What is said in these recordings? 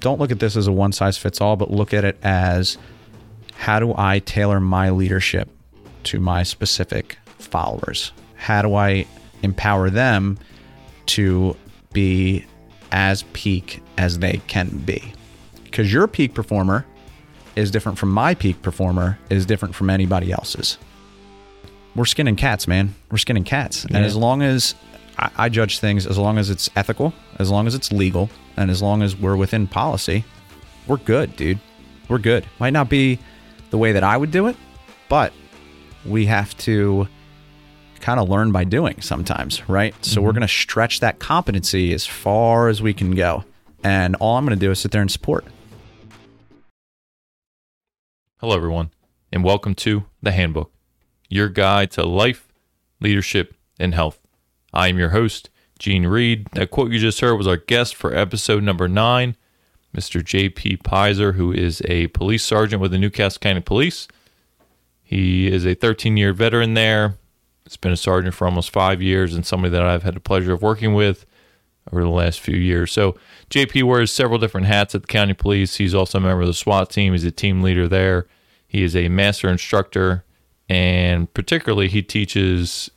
don't look at this as a one size fits all, but look at it as how do I tailor my leadership to my specific followers? How do I empower them to be as peak as they can be? Because your peak performer is different from my peak performer, is different from anybody else's. We're skinning cats, man. We're skinning cats. And as long as I, I judge things, as long as it's ethical, as long as it's legal, and as long as we're within policy, we're good, dude. We're good. Might not be the way that I would do it, but we have to kind of learn by doing sometimes, right? So we're mm-hmm. going to stretch that competency as far as we can go. And all I'm going to do is sit there and support. Hello, everyone, and welcome to The Handbook, your guide to life, leadership, and health. I am your host, Gene Reed. That quote you just heard was our guest for episode number nine, Mr. J.P. Piser, who is a police sergeant with the New Castle County Police. He is a 13 year veteran there. He's been a sergeant for almost five years and somebody that I've had the pleasure of working with over the last few years. So JP wears several different hats at the county police. He's also a member of the SWAT team. He's a team leader there. He is a master instructor, and particularly he teaches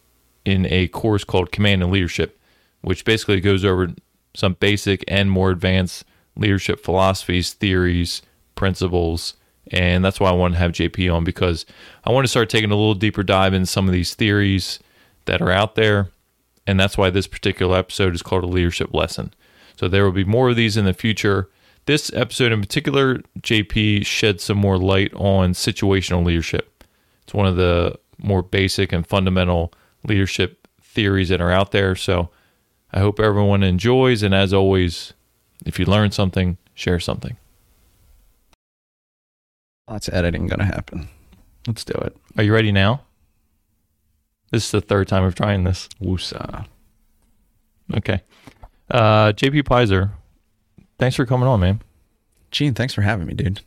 in a course called Command and Leadership, which basically goes over some basic and more advanced leadership philosophies, theories, principles. And that's why I want to have JP on because I want to start taking a little deeper dive in some of these theories that are out there and that's why this particular episode is called a leadership lesson. So there will be more of these in the future. This episode in particular, JP shed some more light on situational leadership. It's one of the more basic and fundamental leadership theories that are out there. So I hope everyone enjoys. And as always, if you learn something, share something. Lots of editing going to happen. Let's do it. Are you ready now? This is the third time of trying this. Woosa. Okay. Uh, JP Piser, thanks for coming on, man. Gene, thanks for having me, dude.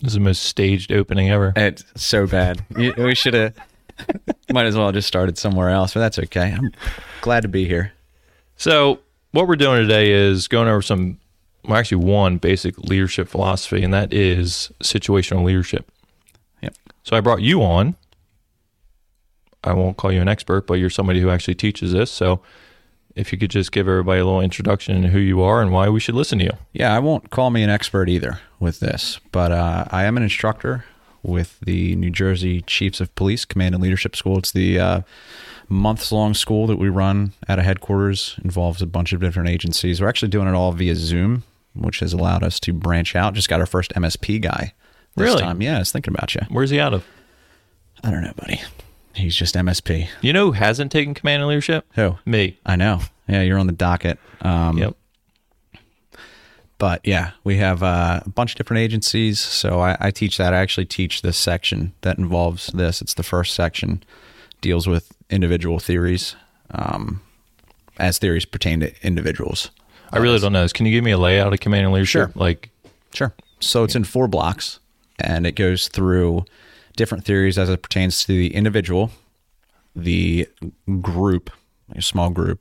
This is the most staged opening ever. It's so bad. We should have, might as well just started somewhere else, but that's okay. I'm glad to be here. So, what we're doing today is going over some, well, actually, one basic leadership philosophy, and that is situational leadership. Yep. So, I brought you on. I won't call you an expert, but you're somebody who actually teaches this. So, if you could just give everybody a little introduction into who you are and why we should listen to you. Yeah, I won't call me an expert either with this, but uh, I am an instructor with the New Jersey Chiefs of Police Command and Leadership School. It's the uh, months long school that we run at a headquarters, involves a bunch of different agencies. We're actually doing it all via Zoom, which has allowed us to branch out. Just got our first MSP guy this Really? time. Yeah, I was thinking about you. Where's he out of? I don't know, buddy. He's just MSP. You know who hasn't taken command and leadership? Who? Me. I know. Yeah, you're on the docket. Um, Yep. But yeah, we have uh, a bunch of different agencies. So I, I teach that. I actually teach this section that involves this. It's the first section, deals with individual theories, um, as theories pertain to individuals. I really don't know this. Can you give me a layout of command and leadership? Sure. Like, Sure. So it's in four blocks, and it goes through different theories as it pertains to the individual, the group, like a small group,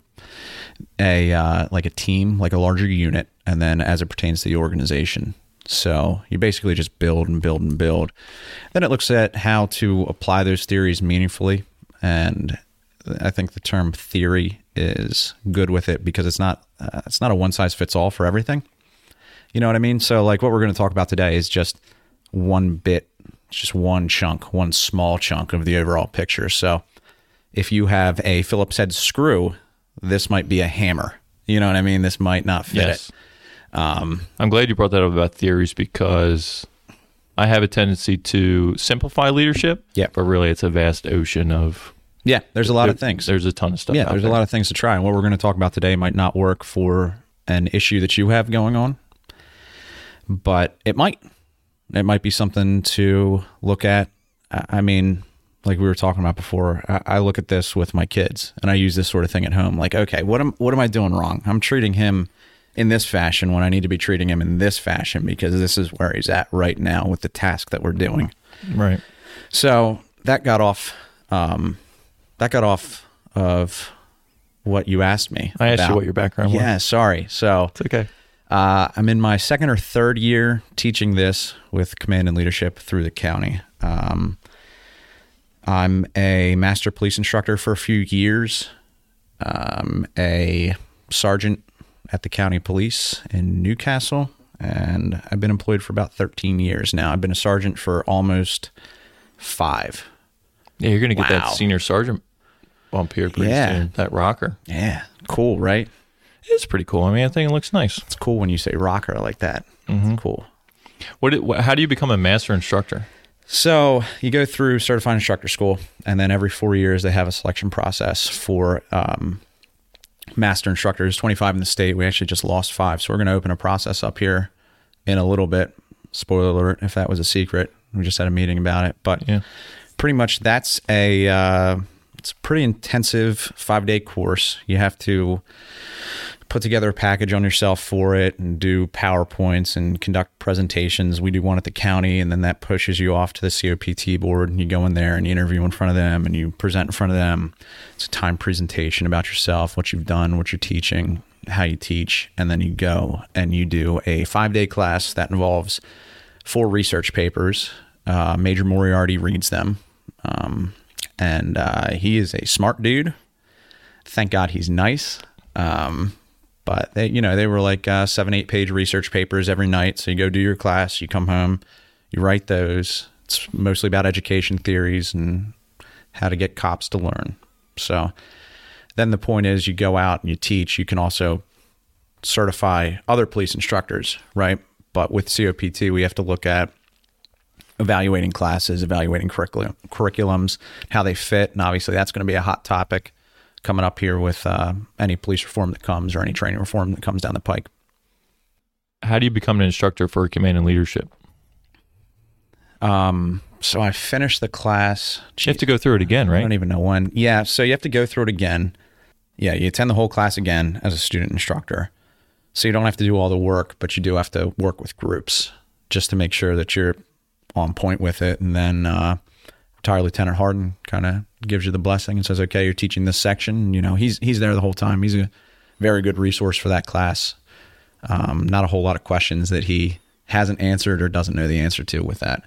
a uh, like a team, like a larger unit, and then as it pertains to the organization. So you basically just build and build and build. Then it looks at how to apply those theories meaningfully, and I think the term theory is good with it because it's not uh, it's not a one size fits all for everything. You know what I mean? So like what we're going to talk about today is just one bit, just one chunk, one small chunk of the overall picture. So if you have a Phillips head screw, this might be a hammer. You know what I mean? This might not fit yes. it. Um, I'm glad you brought that up about theories because I have a tendency to simplify leadership. Yeah. But really, it's a vast ocean of. yeah, there's a lot of things. There's a ton of stuff. yeah, there's a lot of things to try. And what we're going to talk about today might not work for an issue that you have going on, but it might. It might be something to look at. I I mean, like we were talking about before, I, I look at this with my kids, and I use this sort of thing at home. Like, okay, what am what am I doing wrong? I'm treating him in this fashion when I need to be treating him in this fashion because this is where he's at right now with the task that we're doing. Right. So that got off. Um, that got off of what you asked me. I asked you what your background was. Yeah, sorry. So It's okay. Uh, I'm in my second or third year teaching this with command and leadership through the county. Um, I'm a master police instructor for a few years, um, a sergeant at the county police in New Castle, and I've been employed for about 13 years now. I've been a sergeant for almost five. Yeah, you're gonna get Wow. that senior sergeant bump here pretty Yeah. soon. That rocker. Yeah, cool, right? It's pretty cool. I mean, I think it looks nice. It's cool when you say rocker like that. Mm-hmm. Cool. What? Wh- how do you become a master instructor? So you go through certified instructor school, and then every four years they have a selection process for um, master instructors. Twenty five in the state. We actually just lost five, so we're going to open a process up here in a little bit. Spoiler alert! If that was a secret, we just had a meeting about it. But Yeah. pretty much that's a uh, it's a pretty intensive five day course. You have to put together a package on yourself for it and do PowerPoints and conduct presentations. We do one at the county, and then that pushes you off to the COPT board. And you go in there and you interview in front of them and you present in front of them. It's a time presentation about yourself, what you've done, what you're teaching, how you teach, and then you go and you do a five day class that involves four research papers. Uh, Major Moriarty reads them, um, and uh, he is a smart dude. Thank God he's nice. Um, but they, you know, they were like uh, seven, eight page research papers every night. So you go do your class, you come home, you write those. It's mostly about education theories and how to get cops to learn. So then the point is, you go out and you teach. You can also certify other police instructors, right? But with COPT, we have to look at evaluating classes, evaluating curriculum, curriculums, how they fit, and obviously that's going to be a hot topic coming up here with uh, any police reform that comes or any training reform that comes down the pike. How do you become an instructor for command and leadership? Um, so I finished the class. You have to go through it again, right? I don't even know when. Yeah, so you have to go through it again. Yeah, you attend the whole class again as a student instructor. So you don't have to do all the work, but you do have to work with groups just to make sure that you're on point with it. And then uh, retired Lieutenant Harden kind of gives you the blessing and says, "Okay, you're teaching this section." You know, he's he's there the whole time. He's a very good resource for that class. Um, not a whole lot of questions that he hasn't answered or doesn't know the answer to with that.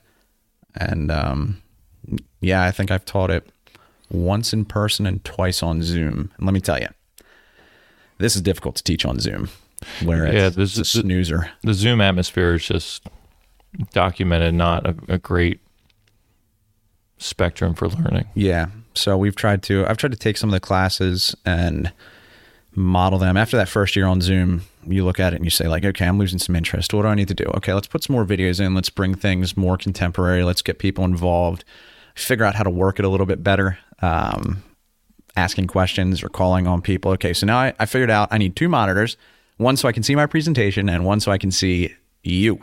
And um, yeah, I think I've taught it once in person and twice on Zoom. And let me tell you, this is difficult to teach on Zoom, where Yeah, this it's is- a snoozer. The Zoom atmosphere is just documented, not a, a great spectrum for learning. Yeah. So we've tried to, I've tried to take some of the classes and model them. After that first year on Zoom, you look at it and you say, like, okay, I'm losing some interest. What do I need to do? Okay, let's put some more videos in. Let's bring things more contemporary. Let's get people involved. Figure out how to work it a little bit better. Um, asking questions or calling on people. Okay, so now I, I figured out I need two monitors one so I can see my presentation and one so I can see you.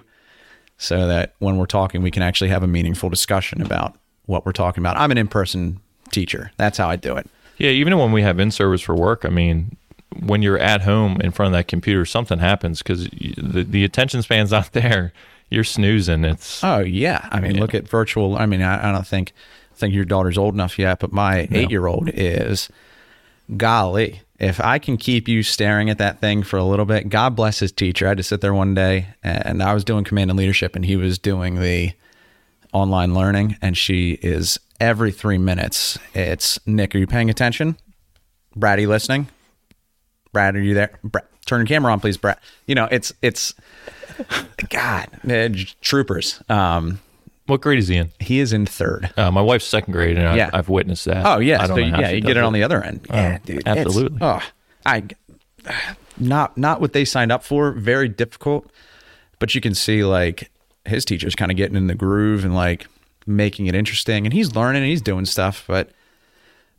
So that when we're talking, we can actually have a meaningful discussion about what we're talking about. I'm an in person teacher. That's how I do it. Yeah, even when we have in service for work, I mean, when you're at home in front of that computer, something happens because the, the attention span's not there. You're snoozing. It's Oh yeah, I mean, look at virtual. I mean, I, I don't think think your daughter's old enough yet, but my eight year old is. Golly, if I can keep you staring at that thing for a little bit, God bless his teacher. I had to sit there one day, and I was doing command and leadership, and he was doing the online learning, and she is every three minutes. It's Nick, are you paying attention? Brad, are you listening? Brad, are you there? Brad, turn your camera on, please, Brad. You know, it's it's God, uh, troopers. Um, what grade is he in? he is in third. Uh, my wife's second grade, and Yeah. I, I've witnessed that. Oh yeah, I so don't know yeah, you get it on the other end. Yeah, dude, absolutely. oh, I not not what they signed up for. Very difficult, but you can see like his teacher's kind of getting in the groove and like making it interesting, and he's learning and he's doing stuff. But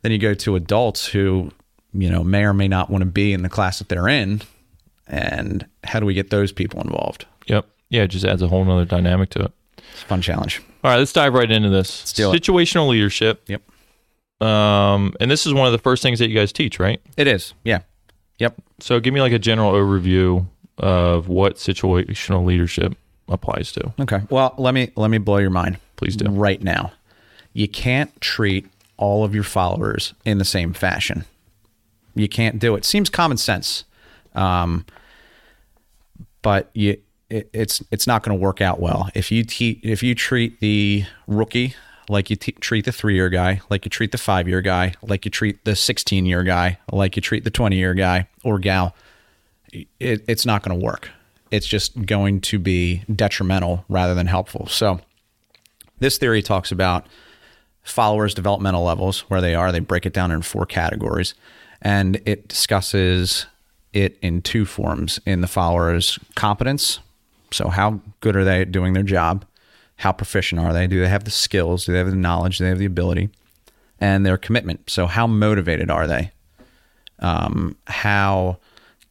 then you go to adults who you know may or may not want to be in the class that they're in, and how do we get those people involved? Yep. Yeah, it just adds a whole nother dynamic to it. It's a fun challenge. All right, let's dive right into this. it. Situational leadership. Yep, Um, and this is one of the first things that you guys teach, right? it is. Yeah, yep. So give me like a general overview of what situational leadership applies to. Okay. Well, let me let me blow your mind. Please do. Right now. You can't treat all of your followers in the same fashion. You can't do it. Seems common sense. Um, but you, it, it's it's not going to work out well if you te- if you treat the rookie like you t- treat the three year guy, like you treat the five year guy, like you treat the 16 year guy, like you treat the 20 year guy or gal, it, it's not going to work. It's just going to be detrimental rather than helpful. So, this theory talks about followers' developmental levels, where they are. They break it down in four categories, and it discusses it in two forms in the followers' competence. So, how good are they at doing their job? How proficient are they? Do they have the skills? Do they have the knowledge? Do they have the ability? And their commitment. So, how motivated are they? Um, how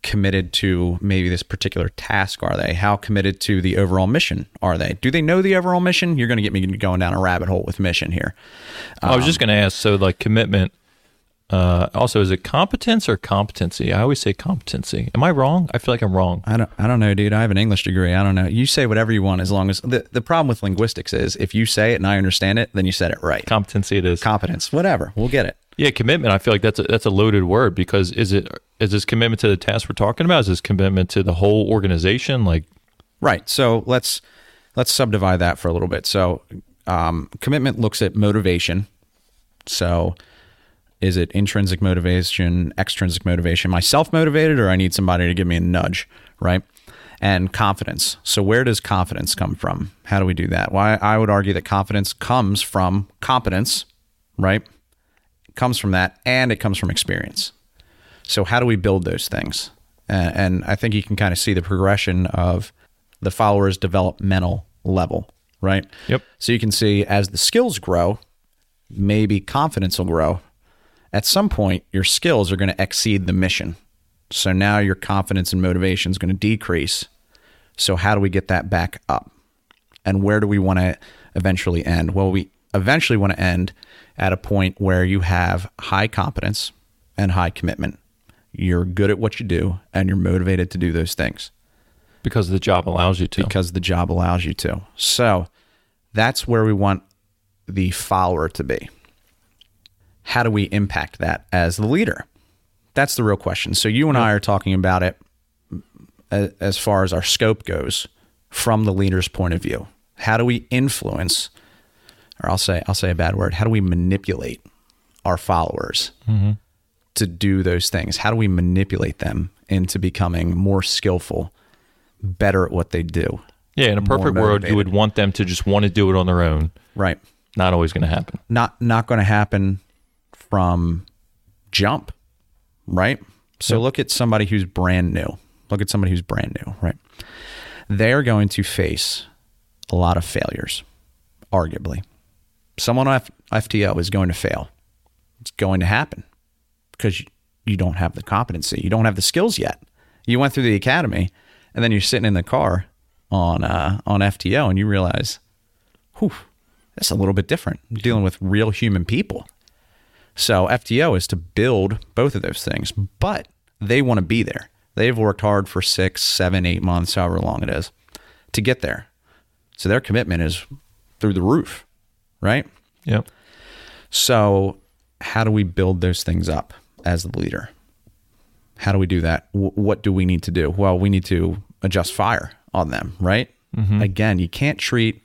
committed to maybe this particular task are they? How committed to the overall mission are they? Do they know the overall mission? You're going to get me going down a rabbit hole with mission here. I was just going to ask. So, like commitment. Uh, also, is it competence or competency? I always say competency. Am I wrong? I feel like I'm wrong. I don't, I don't know, dude. I have an English degree. I don't know. You say whatever you want as long as the, the problem with linguistics is if you say it and I understand it, then you said it right. Competency. It is. Competence, whatever. We'll get it. Yeah, commitment. I feel like that's a, that's a loaded word because is it is this commitment to the task we're talking about? Is this commitment to the whole organization? Like, Right. So let's let's subdivide that for a little bit. So um, commitment looks at motivation. So is it intrinsic motivation, extrinsic motivation? Am I self motivated, or I need somebody to give me a nudge? Right. And confidence. So where does confidence come from? How do we do that? Well, I I would argue that confidence comes from competence, right? Comes from that, and it comes from experience. So how do we build those things? And, and I think you can kind of see the progression of the follower's developmental level, right? Yep. So you can see as the skills grow, maybe confidence will grow. At some point, your skills are going to exceed the mission. So now your confidence and motivation is going to decrease. So how do we get that back up? And where do we want to eventually end? Well, we eventually want to end at a point where you have high competence and high commitment. You're good at what you do and you're motivated to do those things because the job allows you to. because the job allows you to. So that's where we want the follower to be. How do we impact that as the leader? That's the real question. So you and I are talking about it as far as our scope goes from the leader's point of view. How do we influence or I'll say I'll say a bad word. How do we manipulate our followers mm-hmm. to do those things? How do we manipulate them into becoming more skillful, better at what they do? yeah, in a perfect world, you would want them to just want to do it on their own. Right. Not always going to happen. Not not going to happen from jump, right? So look at somebody who's brand new. Look at somebody who's brand new, right? They're going to face a lot of failures, arguably. Someone on FTO is going to fail. It's going to happen because you, you don't have the competency. You don't have the skills yet. You went through the academy and then you're sitting in the car on uh, on FTO and you realize, whew, that's a little bit different. I'm dealing with real human people. So FTO is to build both of those things, but they want to be there. They've worked hard for six, seven, eight months, however long it is, to get there. So their commitment is through the roof, right? Yep. So how do we build those things up as the leader? How do we do that? W- what do we need to do? Well, we need to adjust fire on them, right? Mm-hmm. Again, you can't treat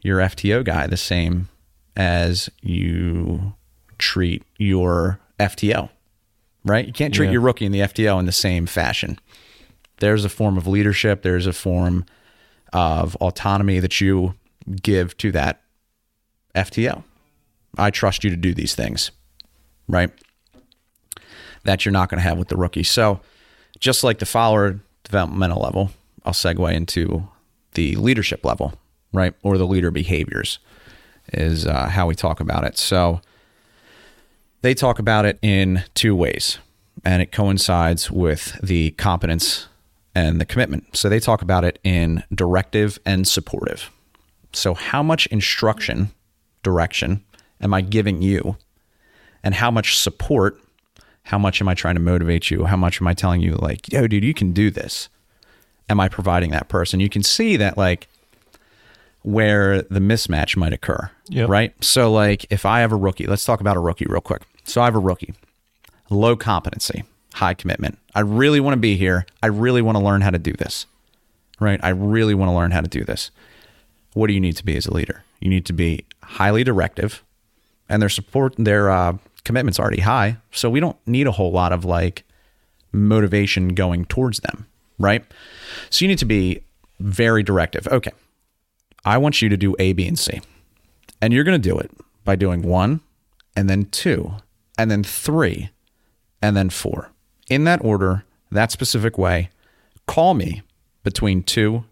your FTO guy the same as you treat your FTO, right? You can't treat Yeah. your rookie in the FTO in the same fashion. There's a form of leadership, there's a form of autonomy that you give to that FTO. I trust you to do these things, right? That you're not going to have with the rookie. So, just like the follower developmental level, I'll segue into the leadership level, right? Or the leader behaviors is uh, how we talk about it. So, they talk about it in two ways, and it coincides with the competence and the commitment. So, they talk about it in directive and supportive. So, how much instruction, direction am I giving you? And how much support, how much am I trying to motivate you? How much am I telling you, like, yo, dude, you can do this? Am I providing that person? You can see that, like, where the mismatch might occur, Yep. right? So, like, if I have a rookie, let's talk about a rookie real quick. So, I have a rookie, low competency, high commitment. I really want to be here. I really want to learn how to do this. right? I really want to learn how to do this. What do you need to be as a leader? You need to be highly directive, and their support, their uh, commitment's already high. So we don't need a whole lot of like motivation going towards them, right? So you need to be very directive. Okay, I want you to do A, B, and C, and you're going to do it by doing one, and then two, and then three, and then four in that order, that specific way. Call me between two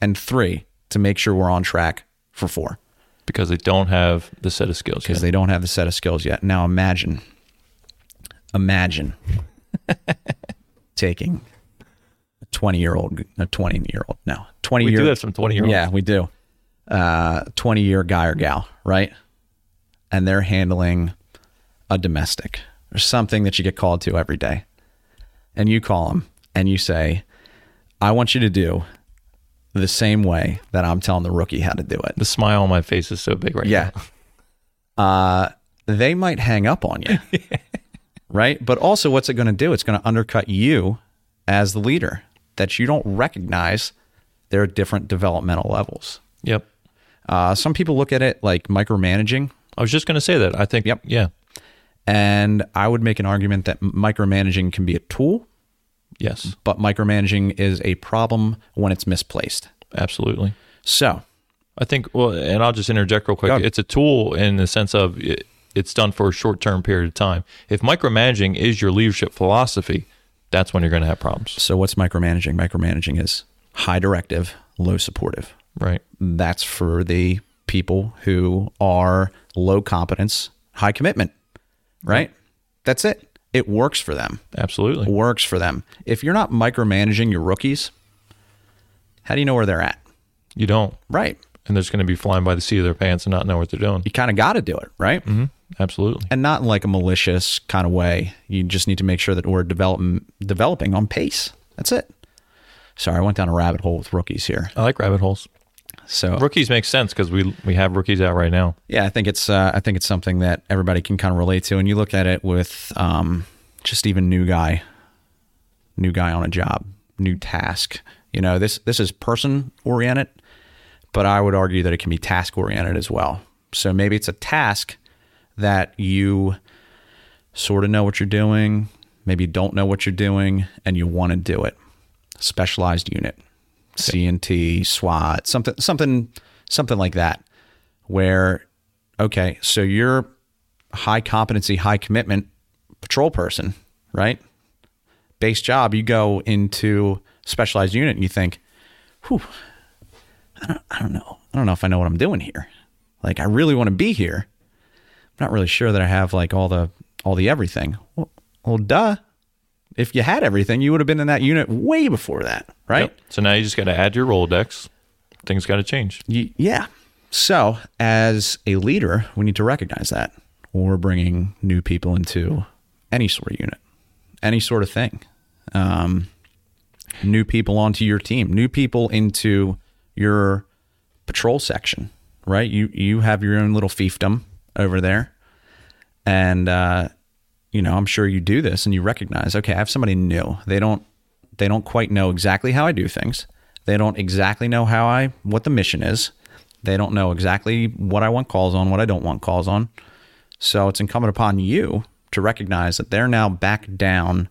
and three to make sure we're on track for four because they don't have the set of skills because they don't have the set of skills yet. Now imagine, imagine taking a 20 year old, a 20 year old, no, 20 we year. do have some 20 year olds. Yeah, we do. Uh, 20 year guy or gal, right? And they're handling a domestic or something that you get called to every day. And you call them and you say, I want you to do the same way that I'm telling the rookie how to do it. The smile on my face is so big right Yeah. now. Uh, they might hang up on you. right? But also, what's it going to do? It's going to undercut you as the leader that you don't recognize there are different developmental levels. Yep. Uh, some people look at it like micromanaging, I was just going to say that. I think, Yep. yeah. and I would make an argument that micromanaging can be a tool, Yes, but micromanaging is a problem when it's misplaced. absolutely. So, I think, well, and I'll just interject real quick. It's a tool in the sense of it, it's done for a short term period of time. If micromanaging is your leadership philosophy, that's when you're going to have problems. so what's micromanaging? Micromanaging is high directive, low supportive. Right. That's for the people who are low competence, high commitment, right? That's it. It works for them. Absolutely. Works for them. If you're not micromanaging your rookies, how do you know where they're at? You don't. Right. And they're just going to be flying by the seat of their pants and not know what they're doing. You kind of got to do it, right? hmm Absolutely. And not in like a malicious kind of way. You just need to make sure that we're developing developing on pace. That's it. Sorry, I went down a rabbit hole with rookies here. I like rabbit holes. So Rookies make sense because we we have rookies out right now. Yeah, I think it's uh, I think it's something that everybody can kind of relate to, and you look at it with um, just even new guy, new guy on a job, new task. You know, this this is person oriented, but I would argue that it can be task oriented as well. So maybe it's a task that you sort of know what you're doing, maybe you don't know what you're doing, and you want to do it. Specialized unit, CNT, SWAT, something something something like that where okay, so you're high competency, high commitment patrol person, right? Base job, you go into specialized unit and you think, whew, I don't, I don't know. I don't know if I know what I'm doing here. Like I really want to be here. I'm not really sure that I have like all the all the everything. Well, well duh. If you had everything, you would have been in that unit way before that, right? Yep. So now you just got to add your Rolodex. Things got to change. Yeah. So, as a leader, we need to recognize that when we're bringing new people into any sort of unit, any sort of thing. Um, new people onto your team, new people into your patrol section, right? You you have your own little fiefdom over there, and uh, you know I'm sure you do this, and you recognize, okay, I have somebody new. They don't they don't quite know exactly how I do things. They don't exactly know how I what the mission is. They don't know exactly what I want calls on, what I don't want calls on. So it's incumbent upon you to recognize that they're now back down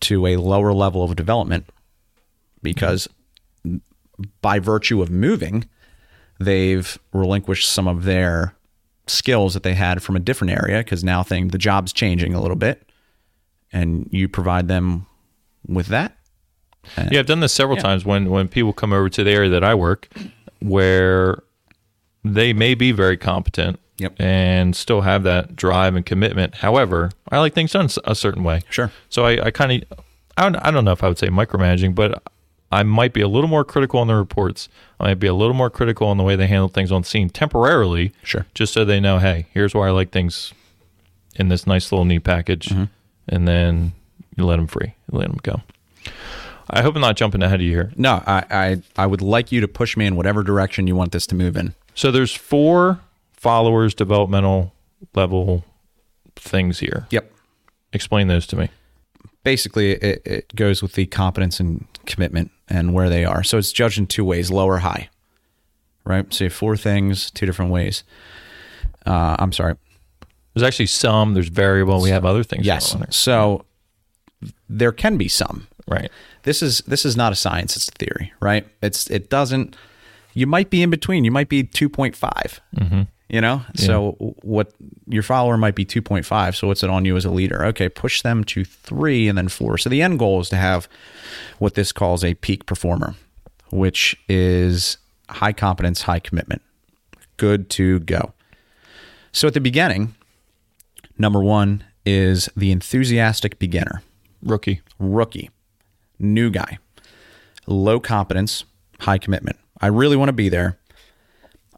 to a lower level of development because by virtue of moving, they've relinquished some of their skills that they had from a different area because now thing the job's changing a little bit and you provide them with that. Yeah, I've done this several times when when people come over to the area that I work, where they may be very competent Yep. and still have that drive and commitment. However, I like things done a certain way. Sure. So I, I kind of, I don't, I don't know if I would say micromanaging, but I might be a little more critical on the reports. I might be a little more critical on the way they handle things on scene temporarily, Sure. just so they know, hey, here's why I like things in this nice little neat package, Mm-hmm. and then you let them free, you let them go. I hope I'm not jumping ahead of you here. No, I, I I would like you to push me in whatever direction you want this to move in. So there's four followers developmental level things here. Yep. Explain those to me. basically it, it goes with the competence and commitment and where they are. So it's judged in two ways: low or high. Right. So you have four things, two different ways. Uh, I'm sorry. There's actually some. There's variable. We have other things. Yes. going on there. So there can be some. Right. This is this is not a science; it's a theory, right? It's it doesn't. You might be in between. You might be 2.5. Mm-hmm. You know, so what your follower might be two point five. So what's it on you as a leader? Okay, push them to three and then four. So the end goal is to have what this calls a peak performer, which is high competence, high commitment, good to go. So at the beginning, number one is the enthusiastic beginner Rookie. rookie, new guy, low competence, high commitment. I really want to be there.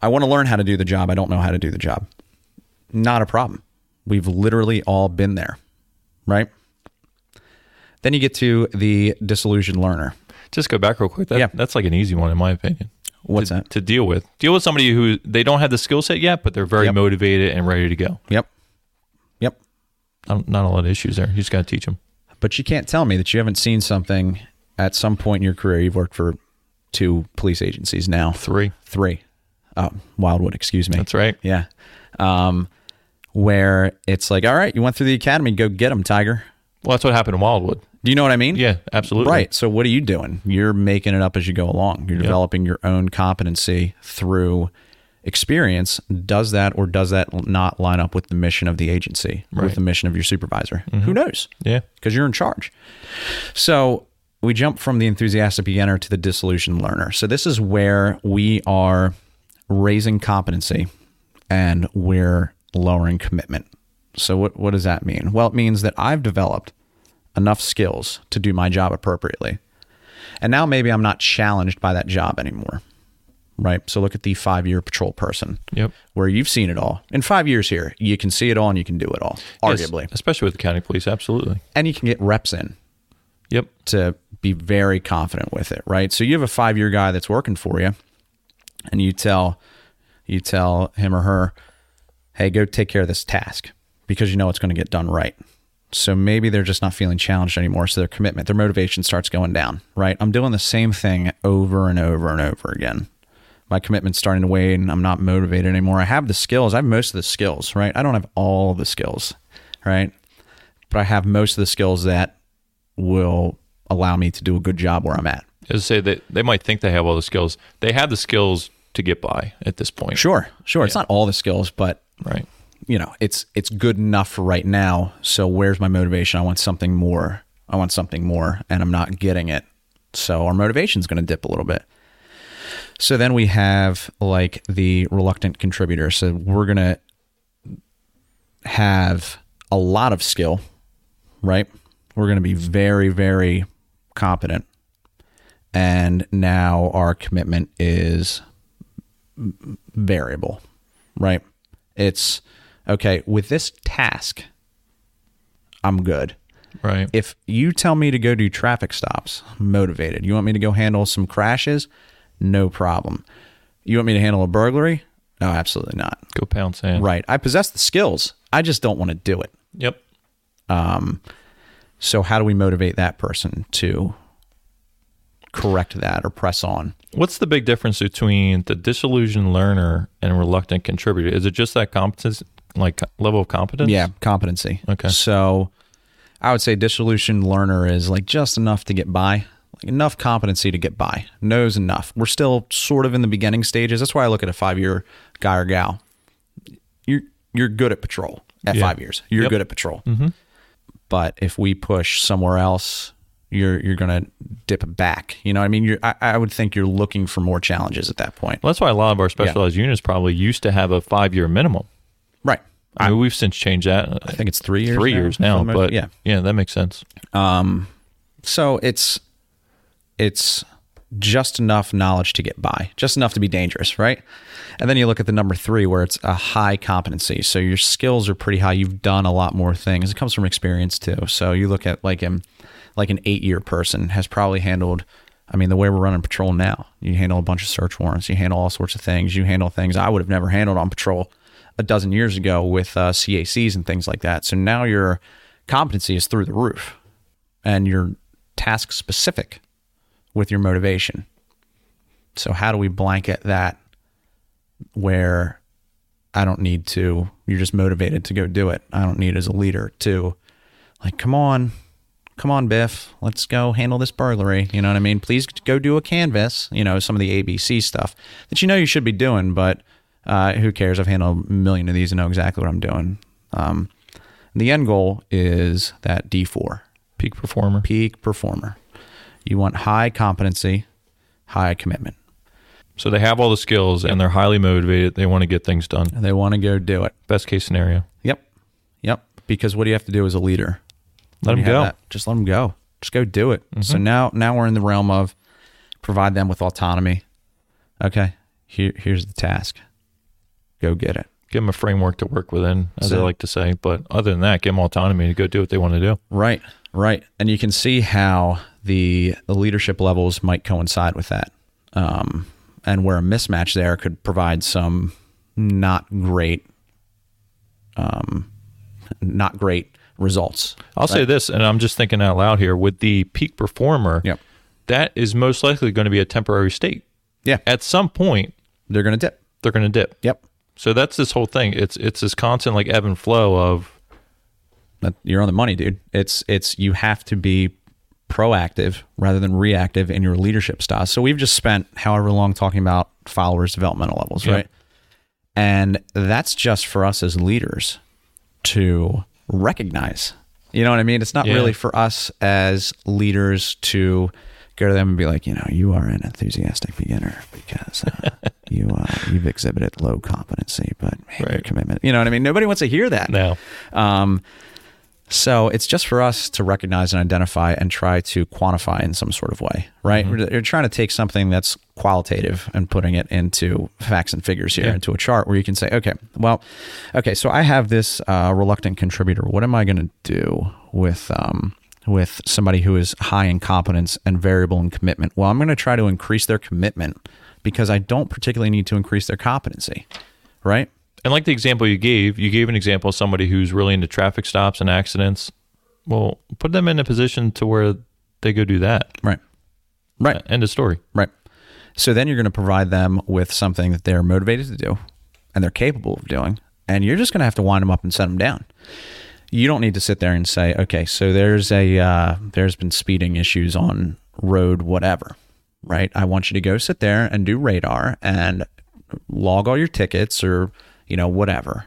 I want to learn how to do the job. I don't know how to do the job. Not a problem. We've literally all been there, right? Then you get to the disillusioned learner. Just go back real quick. That, Yeah. That's like an easy one in my opinion. What's to, that? To deal with. Deal with somebody who they don't have the skill set yet, but they're very Yep. motivated and ready to go. Yep. Yep. Not, not a lot of issues there. You just got to teach them. But you can't tell me that you haven't seen something at some point in your career. You've worked for two police agencies now, Three. three. Oh, Wildwood, excuse me. That's right. Yeah. Um, where it's like, all right, you went through the academy, go get them, Tiger. Well, that's what happened in Wildwood. Do you know what I mean? Yeah, absolutely. Right. So what are you doing? You're making it up as you go along. You're developing your own competency through experience. Does that or does that not line up with the mission of the agency, Right. with the mission of your supervisor? Who knows? Yeah. Because you're in charge. So we jump from the enthusiastic beginner to the disillusioned learner. So this is where we are raising competency and we're lowering commitment. So what what does that mean? Well, it means that I've developed enough skills to do my job appropriately. And now maybe I'm not challenged by that job anymore. Right? So look at the 5-year patrol person Yep. where you've seen it all. In 5 years here, you can see it all and you can do it all, Yes, arguably. especially with the county police. Absolutely. And you can get reps in Yep. to be very confident with it, right? So you have a five year guy that's working for you, and you tell you tell him or her, "Hey, go take care of this task," because you know it's going to get done right. So maybe they're just not feeling challenged anymore. So their commitment, their motivation starts going down, right? I'm doing the same thing over and over and over again. My commitment's starting to wane. I'm not motivated anymore. I have the skills. I have most of the skills, right? I don't have all the skills, right? But I have most of the skills that will allow me to do a good job where I'm at. As I say, that they might think they have all the skills. They have the skills to get by at this point. Sure, sure. It's not all the skills, but Right. you know, it's it's good enough for right now. So where's my motivation? I want something more. I want something more, and I'm not getting it. So our motivation's going to dip a little bit. So then we have like the reluctant contributor. So we're going to have a lot of skill, right? We're going to be very, very competent. And now our commitment is variable, right? It's okay, with this task, I'm good. Right. If you tell me to go do traffic stops, I'm motivated. You want me to go handle some crashes? No problem. You want me to handle a burglary? No, absolutely not. Go pound sand. Right. I possess the skills. I just don't want to do it. Yep. Um, so how do we motivate that person to correct that or press on? What's the big difference between the disillusioned learner and reluctant contributor? Is it just that competence, like level of competence? Yeah, competency. Okay. So I would say disillusioned learner is like just enough to get by, like enough competency to get by, knows enough. We're still sort of in the beginning stages. That's why I look at a five year guy or gal. You're you're good at patrol at Yeah. five years. You're Yep. good at patrol. Mm-hmm. But if we push somewhere else, you're you're gonna dip back. You know, what I mean, you're I, I would think you're looking for more challenges at that point. Well, that's why a lot of our specialized units probably used to have a five year minimum. Right. I mean, we've since changed that. I think it's three years. three now, years now, most- but yeah. yeah, that makes sense. Um, So it's it's just enough knowledge to get by, just enough to be dangerous, right? And then you look at the number three where it's a high competency. So your skills are pretty high. You've done a lot more things. It comes from experience too. So you look at like him, like an eight year person has probably handled. I mean, the way we're running patrol now, you handle a bunch of search warrants, you handle all sorts of things. You handle things I would have never handled on patrol a dozen years ago with uh, CACs and things like that. So now your competency is through the roof and you're task specific with your motivation. So, how do we blanket that where I don't need to, you're just motivated to go do it? I don't need as a leader to, like, come on, come on, Biff, let's go handle this burglary. You know what I mean? Please go do a canvas, you know, some of the ABC stuff that you know you should be doing, but uh, who cares? I've handled a million of these and know exactly what I'm doing. Um, the end goal is that D4 Peak performer. peak performer. You want high competency, high commitment. So they have all the skills and they're highly motivated. They want to get things done. They want to go do it. Best case scenario. Yep. Yep. Because what do you have to do as a leader? Let them go. that, Just let them go. Just go do it. So now, now we're in the realm of provide them with autonomy. Okay. Here, here's the task. Go get it. Give them a framework to work within, as I like to say. But other than that, give them autonomy to go do what they want to do. Right, right. And you can see how the, the leadership levels might coincide with that. Um, and where a mismatch there could provide some not great, um, not great results. I'll say this, and I'm just thinking out loud here with the peak performer, Yep. that is most likely going to be a temporary state. Yeah. At some point, They're going to dip. they're going to dip. Yep. So that's this whole thing. It's it's this constant like ebb and flow of you're on the money, dude. It's, it's, you have to be proactive rather than reactive in your leadership style. So we've just spent however long talking about followers developmental levels, Yep. right? And that's just for us as leaders to recognize. You know what I mean? It's not Yeah. really for us as leaders to go to them and be like, you know, you are an enthusiastic beginner because uh, you uh, you've exhibited low competency, but man, your Right. commitment. You know what I mean? Nobody wants to hear that. now. Um, so it's just for us to recognize and identify and try to quantify in some sort of way, right? We're, we're trying to take something that's qualitative and putting it into facts and figures here, Yeah. into a chart where you can say, okay, well, okay, so I have this uh, reluctant contributor. What am I going to do with um, with somebody who is high in competence and variable in commitment? Well, I'm going to try to increase their commitment because I don't particularly need to increase their competency, right? And like the example you gave, you gave an example of somebody who's really into traffic stops and accidents. Well, put them in a position to where they go do that. Right. Right. End of story. Right. So then you're going to provide them with something that they're motivated to do and they're capable of doing. And you're just going to have to wind them up and set them down. You don't need to sit there and say, okay, so there's a, uh, there's been speeding issues on road, whatever, right? I want you to go sit there and do radar and log all your tickets or, you know, whatever.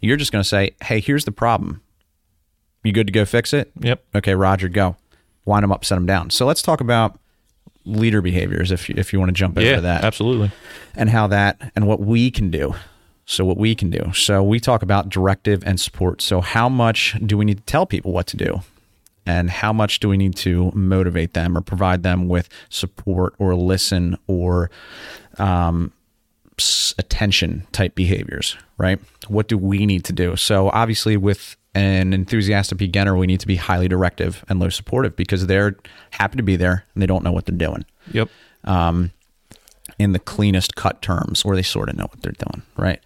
You're just going to say, hey, here's the problem. You good to go fix it? Yep. Okay, Roger, go. Wind them up, set them down. So let's talk about leader behaviors if you, if you want to jump into Yeah, that absolutely. and how that and what we can do. So what we can do. So we talk about directive and support. So how much do we need to tell people what to do? And how much do we need to motivate them or provide them with support or listen or um, attention type behaviors, right? What do we need to do? So obviously with an enthusiastic beginner, we need to be highly directive and low supportive because they're happy to be there and they don't know what they're doing Yep. Um, in the cleanest cut terms where they sort of know what they're doing, right?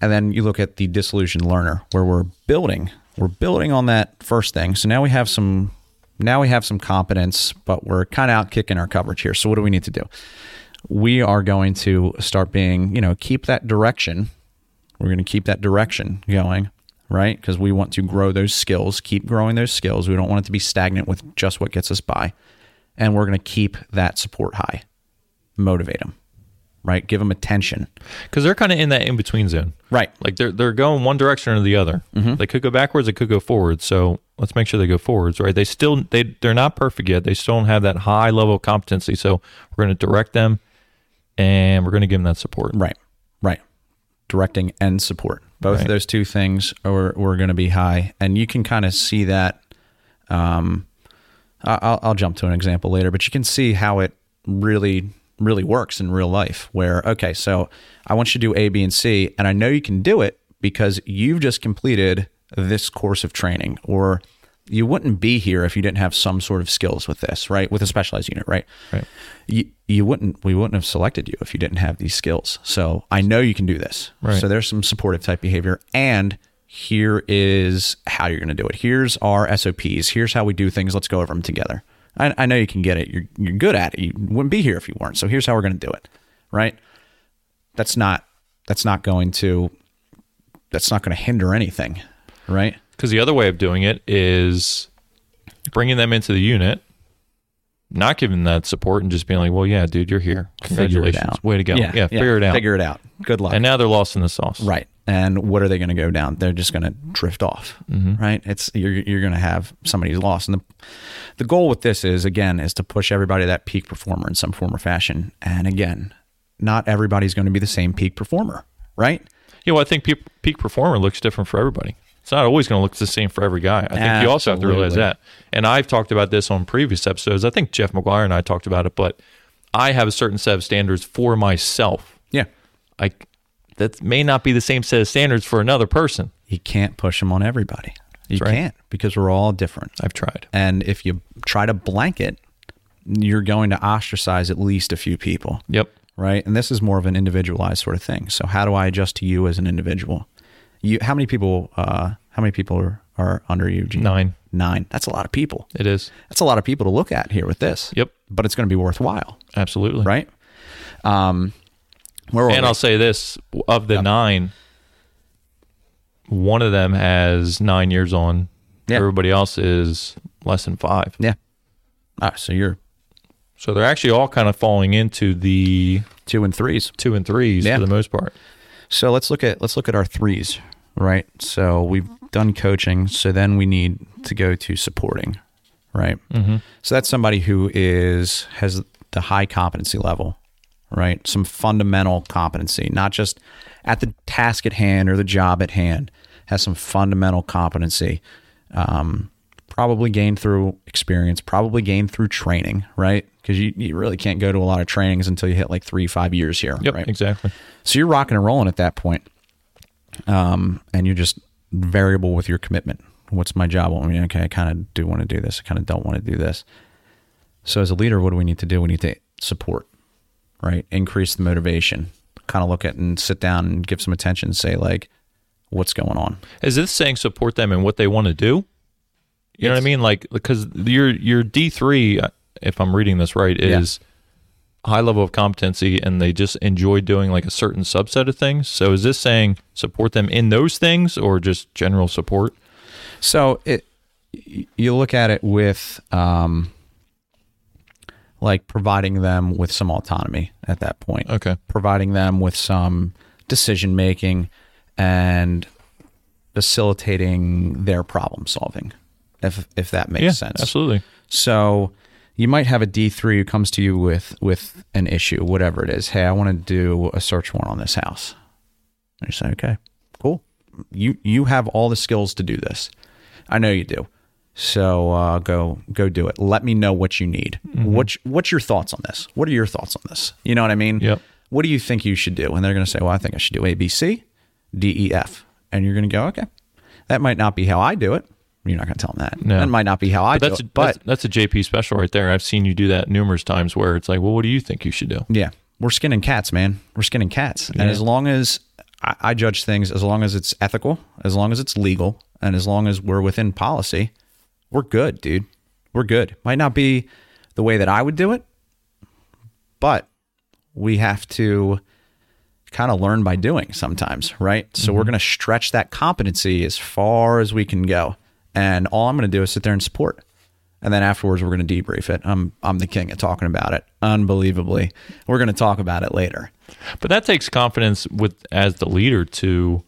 And then you look at the disillusioned learner where we're building, we're building on that first thing. So now we have some now we have some competence, but we're kind of out kicking our coverage here. So what do we need to do? We are going to start being, you know, keep that direction. We're going to keep that direction going, right? Because we want to grow those skills, keep growing those skills. We don't want it to be stagnant with just what gets us by. And we're going to keep that support high motivate them, right? Give them attention. Because they're kind of in that in between zone. Right. Like they're they're going one direction or the other. Mm-hmm. They could go backwards. They could go forwards. So let's make sure they go forwards, right? They still they they're not perfect yet. They still don't have that high level of competency. So we're going to direct them, and we're going to give them that support. Right. Right. Directing and support. Both Right. of those two things are, are going to be high. And you can kind of see that. Um, I'll, I'll jump to an example later, but you can see how it really, really works in real life. Where, okay, so I want you to do A, B, and C, and I know you can do it because you've just completed this course of training, or you wouldn't be here if you didn't have some sort of skills with this, right? With a specialized unit, right? Right. you, you wouldn't we wouldn't have selected you if you didn't have these skills. So I know you can do this. Right. So there's some supportive type behavior and Here is how you're going to do it. Here's our SOPs. Here's how we do things. Let's go over them together. I, I know you can get it. You're you're good at it. You wouldn't be here if you weren't. So here's how we're going to do it. Right? That's not that's not going to that's not going to hinder anything. Right? Because the other way of doing it is bringing them into the unit, not giving that support, and just being like, "Well, yeah, dude, you're here. Congratulations, way to go. Yeah, figure it out." Figure it out. Good luck. and now they're lost in the sauce. Right. And what are they going to go down? They're just going to drift off. Mm-hmm. Right. It's you're you're going to have somebody who's lost. And the the goal with this is again is to push everybody to that peak performer in some form or fashion. And again, not everybody's going to be the same peak performer. Right. Yeah, well, I think peak, peak performer looks different for everybody. It's not always going to look the same for every guy. I think you also have to realize that. And I've talked about this on previous episodes. I think Jeff McGuire and I talked about it, but I have a certain set of standards for myself. Yeah. I that may not be the same set of standards for another person. You can't push them on everybody. You right. can't because we're all different. I've tried. And if you try to blanket, you're going to ostracize at least a few people. Yep. right? And this is more of an individualized sort of thing. So how do I adjust to you as an individual? You, how many people? Uh, how many people are, are under you? Gene? Nine. Nine. That's a lot of people. It is. That's a lot of people to look at here with this. Yep. But it's going to be worthwhile, Absolutely. right? Um, where And we? I'll say this of the nine, one of them has nine years on. Yeah. Everybody else is less than five. yeah. Ah, so you're So they're actually all kind of falling into the two and threes. two and threes Yeah. for the most part. So let's look at let's look at our threes, right? So we've done coaching, so then we need to go to supporting, right? Mm-hmm. So that's somebody who is has the high competency level, right? Some fundamental competency, not just at the task at hand or the job at hand, has some fundamental competency. Um, probably gained through experience, probably gained through training, right? Because you, you really can't go to a lot of trainings until you hit like three, five years here, Yep, right? exactly. So you're rocking and rolling at that point. Um, and you're just variable with your commitment. What's my job? I mean, okay, I kind of do want to do this. I kind of don't want to do this. So as a leader, what do we need to do? We need to support, right? Increase the motivation. Kind of look at and sit down and give some attention. And say like, what's going on? Is this saying support them in what they want to do? You know what I mean? Like because your your D three, if I'm reading this right, Yeah. High level of competency, and they just enjoy doing like a certain subset of things. So is this saying support them in those things, or just general support? So it you look at it with um, like providing them with some autonomy at that point. Okay. providing them with some decision making and facilitating their problem solving if if that makes Yeah, sense absolutely. so you might have a d3 who comes to you with with an issue whatever it is. Hey i want to do a search warrant on this house. And you say okay cool. You you have all the skills to do this. I know you do. So uh, go go do it. Let me know what you need. What's what's your thoughts on this? What are your thoughts on this? You know what i mean? Yep. what do you think you should do? And they're going to say, well, I think I should do A, B, C, D, E, F. And you're going to go, okay, that might not be how I do it. You're not going to tell them that. No. That might not be how I That's do a, it. But that's, that's a JP special right there. I've seen you do that numerous times. Where it's like, well, what do you think you should do? yeah, we're skinning cats, man. We're skinning cats. And as long as I, I judge things, as long as it's ethical, as long as it's legal, and as long as we're within policy, we're good, dude. We're good. Might not be the way that I would do it, but we have to kind of learn by doing sometimes, right? So we're mm-hmm. going to stretch that competency as far as we can go. And all I'm going to do is sit there and support. And then afterwards, we're going to debrief it. I'm I'm the king of talking about it. Unbelievably, we're going to talk about it later. But that takes confidence with as the leader to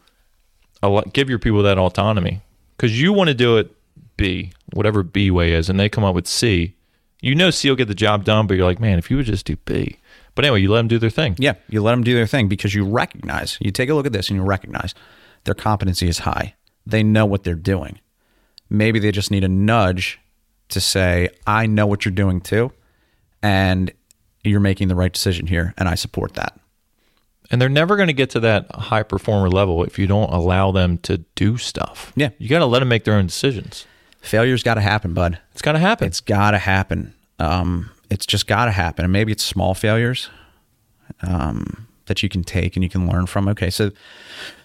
give your people that autonomy because you want to do it B, whatever B way is, and they come up with C. You know C will get the job done, but you're like, man, if you would just do B. But anyway, you let them do their thing. Yeah, you let them do their thing because you recognize. You take a look at this and you recognize their competency is high. They know what they're doing. Maybe they just need a nudge to say, "I know what you're doing too, and you're making the right decision here, and I support that." And they're never going to get to that high performer level if you don't allow them to do stuff. Yeah. You got to let them make their own decisions. Failure's got to happen, bud. It's got to happen. It's got to happen. Um, it's just got to happen, and maybe it's small failures. Um, that you can take and you can learn from. Okay, so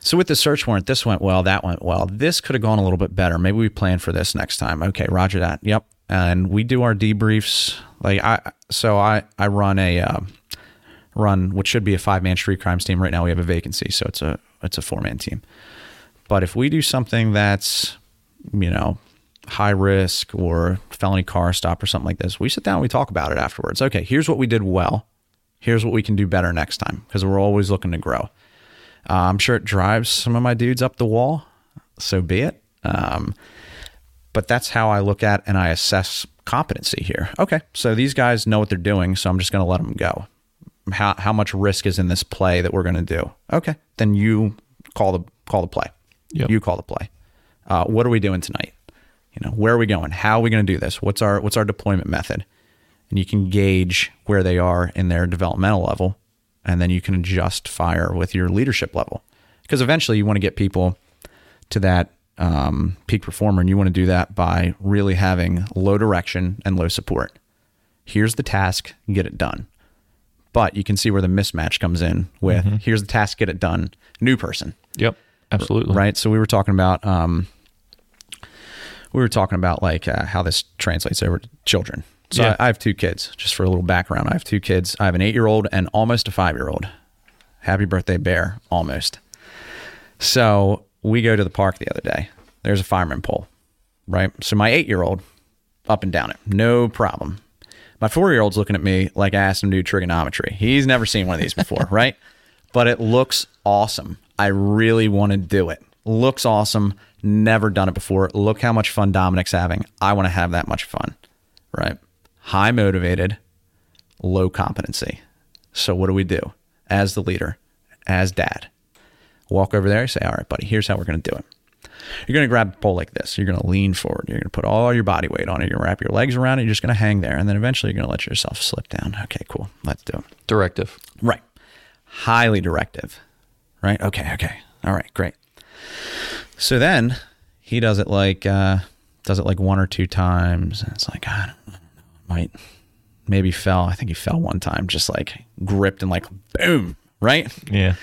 so with the search warrant, this went well, that went well. This could have gone a little bit better. Maybe we plan for this next time. Okay, Roger that. Yep. And we do our debriefs. Like I, so I I run a uh, run what should be a five man street crimes team. Right now we have a vacancy, so it's a it's a four man team. But if we do something that's you know high risk or felony car stop or something like this, we sit down and we talk about it afterwards. Okay, here's what we did well. Here's what we can do better next time because we're always looking to grow. Uh, I'm sure it drives some of my dudes up the wall. So be it. Um, but that's how I look at and I assess competency here. Okay, so these guys know what they're doing, so I'm just going to let them go. How how much risk is in this play that we're going to do? Okay, then you call the call the play. Yep. You call the play. Uh, what are we doing tonight? You know, where are we going? How are we going to do this? What's our what's our deployment method? And you can gauge where they are in their developmental level, and then you can adjust fire with your leadership level. Because eventually, you want to get people to that um, peak performer, and you want to do that by really having low direction and low support. Here's the task, get it done. But you can see where the mismatch comes in with here's the task, get it done. New person, Yep. Absolutely. right? So we were talking about um, we were talking about like uh, how this translates over to children. So Yeah. I, I have two kids. Just for a little background, I have two kids. I have an eight year old and almost a five year old. Happy birthday, Bear! Almost. So we go to the park the other day. There's a fireman pole, right? So my eight year old up and down it, no problem. My four year old's looking at me like I asked him to do trigonometry. He's never seen one of these before, right? But it looks awesome. I really want to do it. Looks awesome. Never done it before. Look how much fun Dominic's having. I want to have that much fun, right? High motivated, low competency. So what do we do as the leader, as dad? Walk over there say, all right, buddy, here's how we're going to do it. You're going to grab a pole like this. You're going to lean forward. You're going to put all your body weight on it. You're going to wrap your legs around it. You're just going to hang there. And then eventually you're going to let yourself slip down. Okay, cool. Let's do it. Directive. Right. Highly directive. Right. Okay. Okay. All right. Great. So then he does it like, uh, does it like one or two times. And it's like, I don't know, might, maybe fell. I think he fell one time, just like gripped and like boom. Right. Yeah.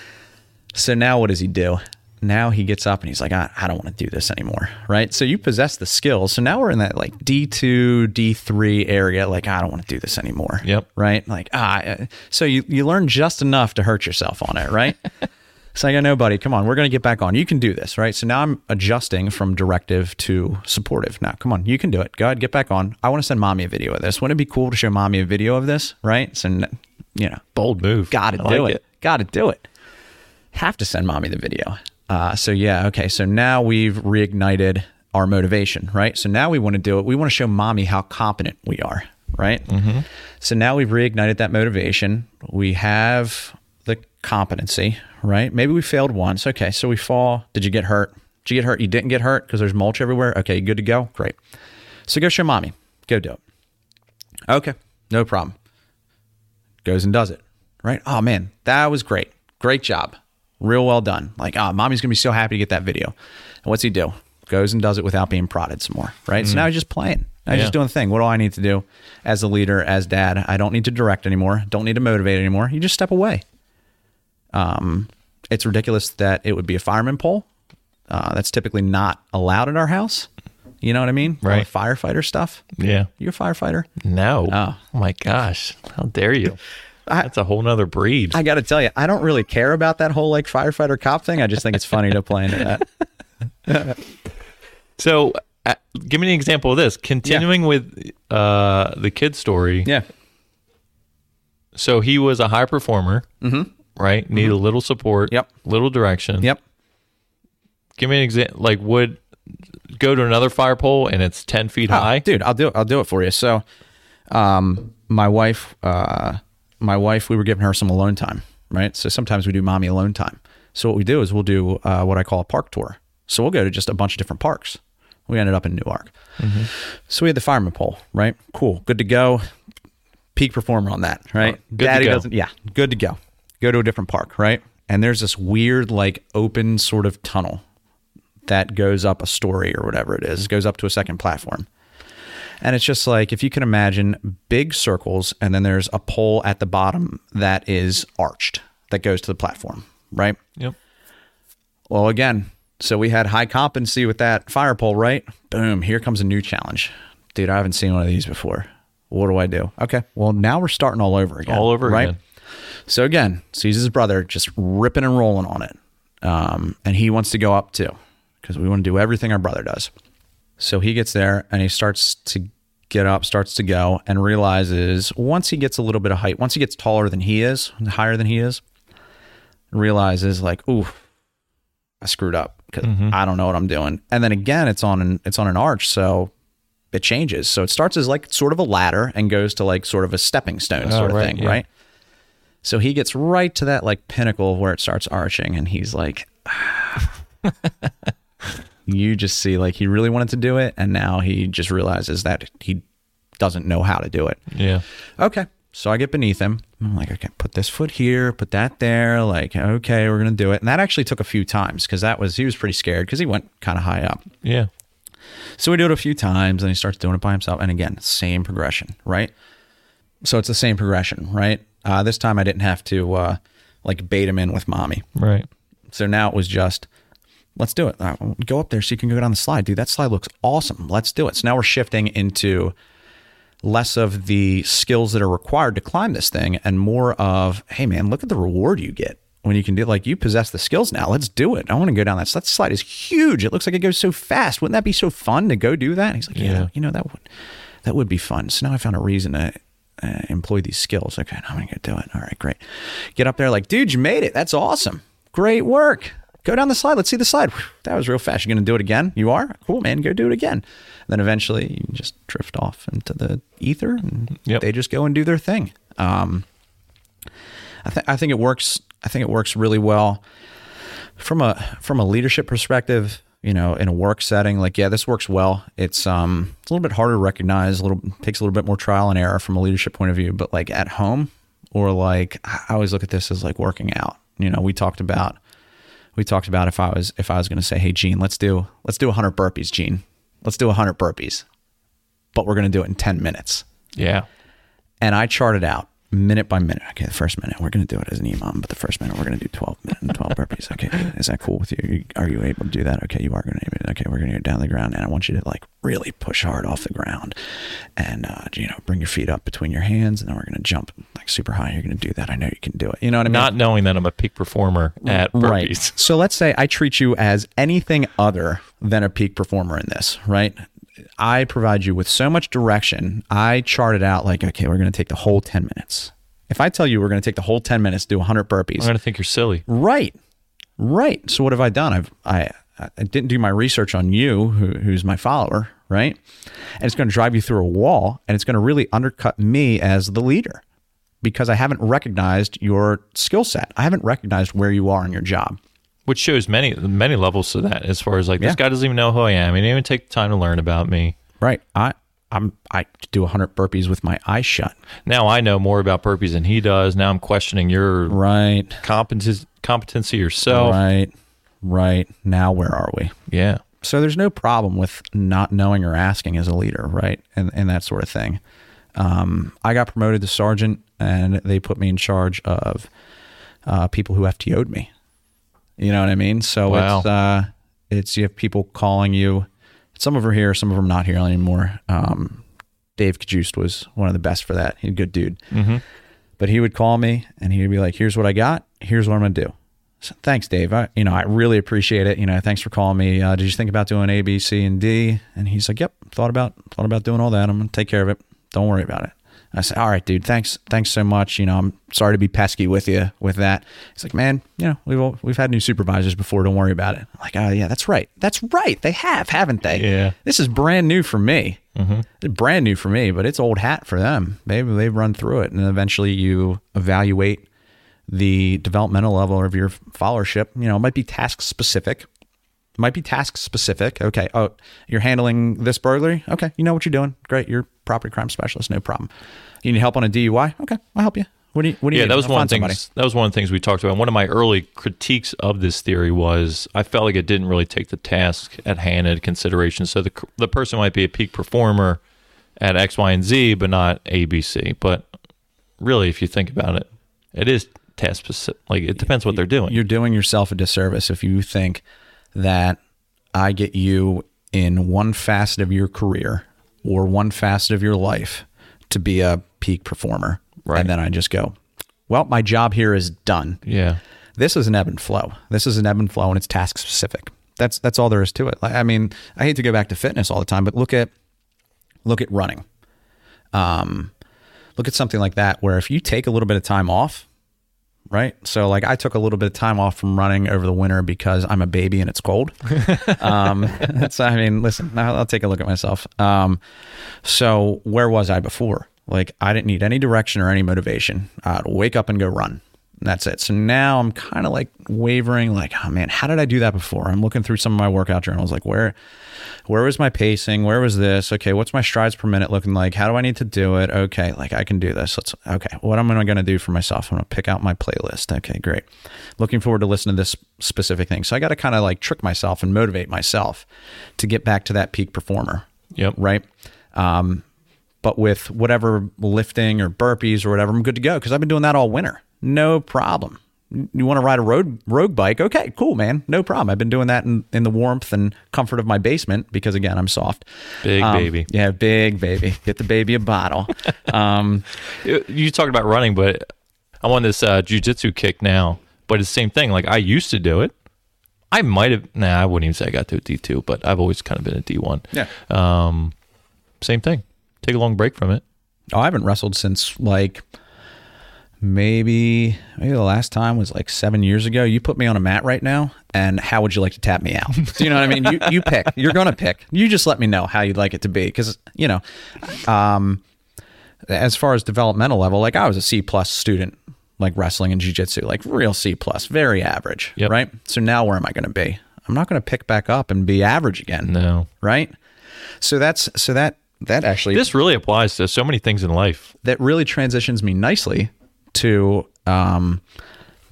So now what does he do? Now he gets up and he's like, I, I don't want to do this anymore. Right. So you possess the skills. So now we're in that like D2, D3 area. Like, I don't want to do this anymore. Yep. Right. Like, ah, so you, you learn just enough to hurt yourself on it. Right. so I go, no, buddy, come on. We're going to get back on. You can do this. Right. So now I'm adjusting from directive to supportive. Now, come on. You can do it. Go ahead, get back on. I want to send mommy a video of this. Wouldn't it be cool to show mommy a video of this? Right. So, you know, Bold move. Got to do like it. Got to do it. Have to send mommy the video. Uh, so yeah, okay. So now we've reignited our motivation, right? So now we want to do it. We want to show mommy how competent we are, right? Mm-hmm. So now we've reignited that motivation. We have competency, right? Maybe we failed once. Okay, so we fall. Did you get hurt? Did you get hurt? You didn't get hurt because there's mulch everywhere. Okay, good to go. Great. So go show mommy. Go do it. Okay, no problem goes and does it. Right? Oh man, that was great. Great job. Real well done. Like, ah, mommy's gonna be so happy to get that video. And what's he do? Goes and does it without being prodded some more. Right? So now he's just playing. Now he's Yeah. just doing the thing. What do I need to do as a leader, as dad? I don't need to direct anymore. Don't need to motivate anymore. You just step away. Um, it's ridiculous that it would be a fireman pole. Uh, that's typically not allowed at our house. You know what I mean? Right. Firefighter stuff. Yeah. You're a firefighter? No. Oh. my gosh. How dare you? I- That's a whole nother breed. I got to tell you, I don't really care about that whole like firefighter cop thing. I just think it's funny to play into that. so, uh, give me an example of this. Continuing with uh, the kid story. Yeah. So he was a high performer, mm-hmm. Right? need a little support, Yep. little direction. Yep. Give me an example. Like, would go to another fire pole and it's ten feet high? Oh, dude, I'll do it. I'll do it for you. So, um, my wife, uh, my wife, we were giving her some alone time, right? So sometimes we do mommy alone time. So what we do is we'll do uh, what I call a park tour. So we'll go to just a bunch of different parks. We ended up in Newark. So we had the fireman pole, right? Cool, good to go. Peak performer on that, right? Oh, Daddy go. doesn't. Yeah, good to go. Go to a different park, right? And there's this weird, like, open sort of tunnel that goes up a story or whatever it is. It goes up to a second platform. And it's just like if you can imagine big circles and then there's a pole at the bottom that is arched. that goes to the platform, right? Yep. Well, again, so we had high competency with that fire pole, right? Boom, here comes a new challenge. Dude, I haven't seen one of these before. What do I do? Okay, well, now we're starting all over again. All over right? again. So again, sees his brother just ripping and rolling on it. Um, and he wants to go up too because we want to do everything our brother does. So he gets there and he starts to get up, starts to go, and realizes once he gets a little bit of height, once he gets taller than he is, higher than he is, realizes like, ooh, I screwed up because I don't know what I'm doing. And then again, it's on an it's on an arch, so it changes. So it starts as like sort of a ladder and goes to like sort of a stepping stone sort of right, thing, yeah. right? So he gets right to that like pinnacle where it starts arching, and he's like, ah. you just see like he really wanted to do it, and now he just realizes that he doesn't know how to do it. Yeah. Okay. So I get beneath him. I'm like, okay, put this foot here, put that there. Like, okay, we're gonna do it. And that actually took a few times because that was he was pretty scared because he went kind of high up. Yeah. So we do it a few times, and he starts doing it by himself. And again, same progression, right? So it's the same progression, right? Uh, this time I didn't have to uh, like bait him in with mommy. Right. So now it was just, let's do it. Uh, go up there so you can go down the slide. Dude, that slide looks awesome. Let's do it. So now we're shifting into less of the skills that are required to climb this thing and more of, hey, man, look at the reward you get when you can do like you possess the skills now. Let's do it. I want to go down that. That slide is huge. It looks like it goes so fast. Wouldn't that be so fun to go do that? And he's like, yeah, Yeah. you know, that would, that would be fun. So now I found a reason to uh, employ these skills. Okay, now I'm going to go do it. All right, great. Get up there like, dude, you made it. That's awesome. Great work. Go down the slide. Let's see the slide. Whew, that was real fast. You're going to do it again? You are? Cool, man. Go do it again. then eventually you just drift off into the ether and Yep. they just go and do their thing. Um, I, th- I think it works. I think it works really well from a from a leadership perspective. You know, in a work setting, like yeah, this works well. It's um, it's a little bit harder to recognize. A little takes a little bit more trial and error from a leadership point of view. But like at home, or like I always look at this as like working out. You know, we talked about we talked about if I was if I was going to say, hey, Gene, let's do let's do 100 burpees, Gene. Let's do 100 burpees, but we're going to do it in 10 minutes Yeah. and I charted out minute by minute. Okay, the first minute we're going to do it as an EMOM, but the first minute we're going to do 12 minutes and 12 burpees. Okay, is that cool with you? Are you able to do that? Okay, you are going to. Okay, we're going to get down the ground, and I want you to like really push hard off the ground, and uh, you know, bring your feet up between your hands, and then we're going to jump like super high. You're going to do that. I know you can do it. You know what I mean? Not knowing that I'm a peak performer at burpees. Right. So let's say I treat you as anything other than a peak performer in this, right? I provide you with so much direction. I chart it out like, okay, we're going to take the whole 10 minutes. If I tell you we're going to take the whole 10 minutes to do 100 burpees, I'm going to think you're silly. right, right. So what have I done? I've, I, I didn't do my research on you, who, who's my follower, right? And it's going to drive you through a wall and it's going to really undercut me as the leader because I haven't recognized your skill set. I haven't recognized where you are in your job. Which shows many many levels to that as far as like Yeah. this guy doesn't even know who I am. He didn't even take the time to learn about me. Right. I I'm I do 100 burpees with my eyes shut. Now I know more about burpees than he does. Now I'm questioning your Right. competency competency yourself. Right. Right. Now where are we? Yeah. So there's no problem with not knowing or asking as a leader, right? And and that sort of thing. Um, I got promoted to sergeant, and they put me in charge of uh, people who FTO'd me. You know what I mean? So Wow. it's uh, it's you have people calling you. Some of them are here, some of them not here anymore. Um, Dave Kajust was one of the best for that. He's a good dude. Mm-hmm. But he would call me and he would be like, "Here's what I got. Here's what I'm gonna do." So, thanks, Dave. I, you know, I really appreciate it. You know, thanks for calling me. Uh, did you think about doing A, B, C, and D? And he's like, "Yep, thought about thought about doing all that. I'm gonna take care of it. Don't worry about it." I said, "All right, dude. Thanks, thanks so much. You know, I'm sorry to be pesky with you with that." He's like, "Man, you know, we've all- we've had new supervisors before. Don't worry about it." I'm like, "Oh yeah, that's right. That's right. They have, haven't they? Yeah. This is brand new for me. Mm-hmm. It's brand new for me, but it's old hat for them. They they've run through it, and eventually you evaluate the developmental level of your followership. You know, it might be task specific. Might be task specific. Okay. Oh, you're handling this burglary. Okay. You know what you're doing. Great. You're property crime specialist. No problem. You need help on a DUI. Okay. I'll help you. What do you, what do you Yeah, need? that was I'll one things. That was one of the things we talked about. One of my early critiques of this theory was I felt like it didn't really take the task at hand into consideration. So the the person might be a peak performer at X, Y, and Z, but not A, B, C. But really, if you think about it, it is task specific. Like it depends what they're doing. You're doing yourself a disservice if you think that I get you in one facet of your career or one facet of your life to be a peak performer. Right. And then I just go, well, my job here is done. yeah. This is an ebb and flow. This is an ebb and flow and it's task specific. That's that's all there is to it. Like, I mean, I hate to go back to fitness all the time, but look at look at running. Um, look at something like that where if you take a little bit of time off, right? So like I took a little bit of time off from running over the winter because I'm a baby and it's cold. um, that's I mean, listen, I'll, I'll take a look at myself. Um, so where was I before? Like I didn't need any direction or any motivation. I'd wake up and go run. And that's it. So now I'm kind of like wavering, like, oh man, how did I do that before? I'm looking through some of my workout journals, like where, where was my pacing? Where was this? Okay, what's my strides per minute looking like? How do I need to do it? Okay, like I can do this. Let's okay. What am I going to do for myself? I'm going to pick out my playlist. Okay, great. Looking forward to listening to this specific thing. So I got to kind of like trick myself and motivate myself to get back to that peak performer Yep. right? Um, but with whatever lifting or burpees or whatever, I'm good to go because I've been doing that all winter. No problem. You want to ride a road road bike? Okay, cool, man. No problem. I've been doing that in, in the warmth and comfort of my basement because again, I'm soft. Big Um, baby. Yeah, big baby. Get the baby a bottle. Um, You- talked about running, but I'm on this uh, jujitsu kick now. But it's the same thing. Like I used to do it. I might have. Nah, I wouldn't even say I got to a D2, but I've always kind of been a D1. yeah. Um, same thing. Take a long break from it. Oh, I haven't wrestled since like maybe maybe the last time was like seven years ago. You put me on a mat right now, and how would you like to tap me out? Do you know what I mean? You you pick. You're gonna pick. You just let me know how you'd like it to be, because you know, um, as far as developmental level, like I was a C plus student, like wrestling and jujitsu, like real C plus, very average, Yep. right? So now where am I going to be? I'm not going to pick back up and be average again, No. right? So that's so that that actually This really applies to so many things in life. that really transitions me nicely to um,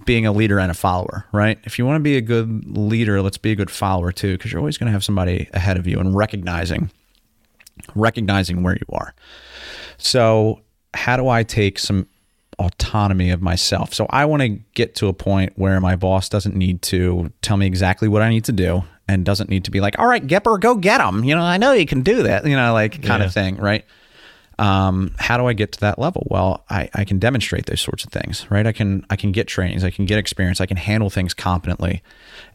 being a leader and a follower, right? If you want to be a good leader, let's be a good follower too, because you're always going to have somebody ahead of you and recognizing recognizing where you are. So, how do I take some autonomy of myself? So, I want to get to a point where my boss doesn't need to tell me exactly what I need to do and doesn't need to be like, "All right, Gepper, go get him." You know, I know you can do that. You know, like kind Yeah. of thing, right? Um, how do I get to that level? Well, I, I can demonstrate those sorts of things, right? I can I can get trainings, I can get experience, I can handle things competently,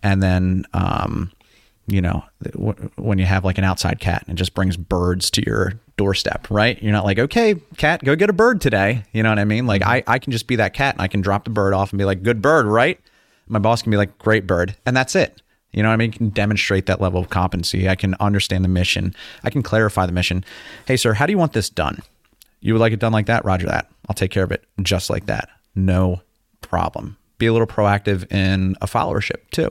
and then um, you know w- when you have like an outside cat and it just brings birds to your doorstep, right? You're not like, okay, cat, go get a bird today. You know what I mean? Like I I can just be that cat and I can drop the bird off and be like, good bird, right? My boss can be like, great bird, and that's it. You know what I mean? I can demonstrate that level of competency. I can understand the mission. I can clarify the mission. Hey, sir, how do you want this done? You would like it done like that? Roger that. I'll take care of it just like that. No problem. Be a little proactive in a followership too.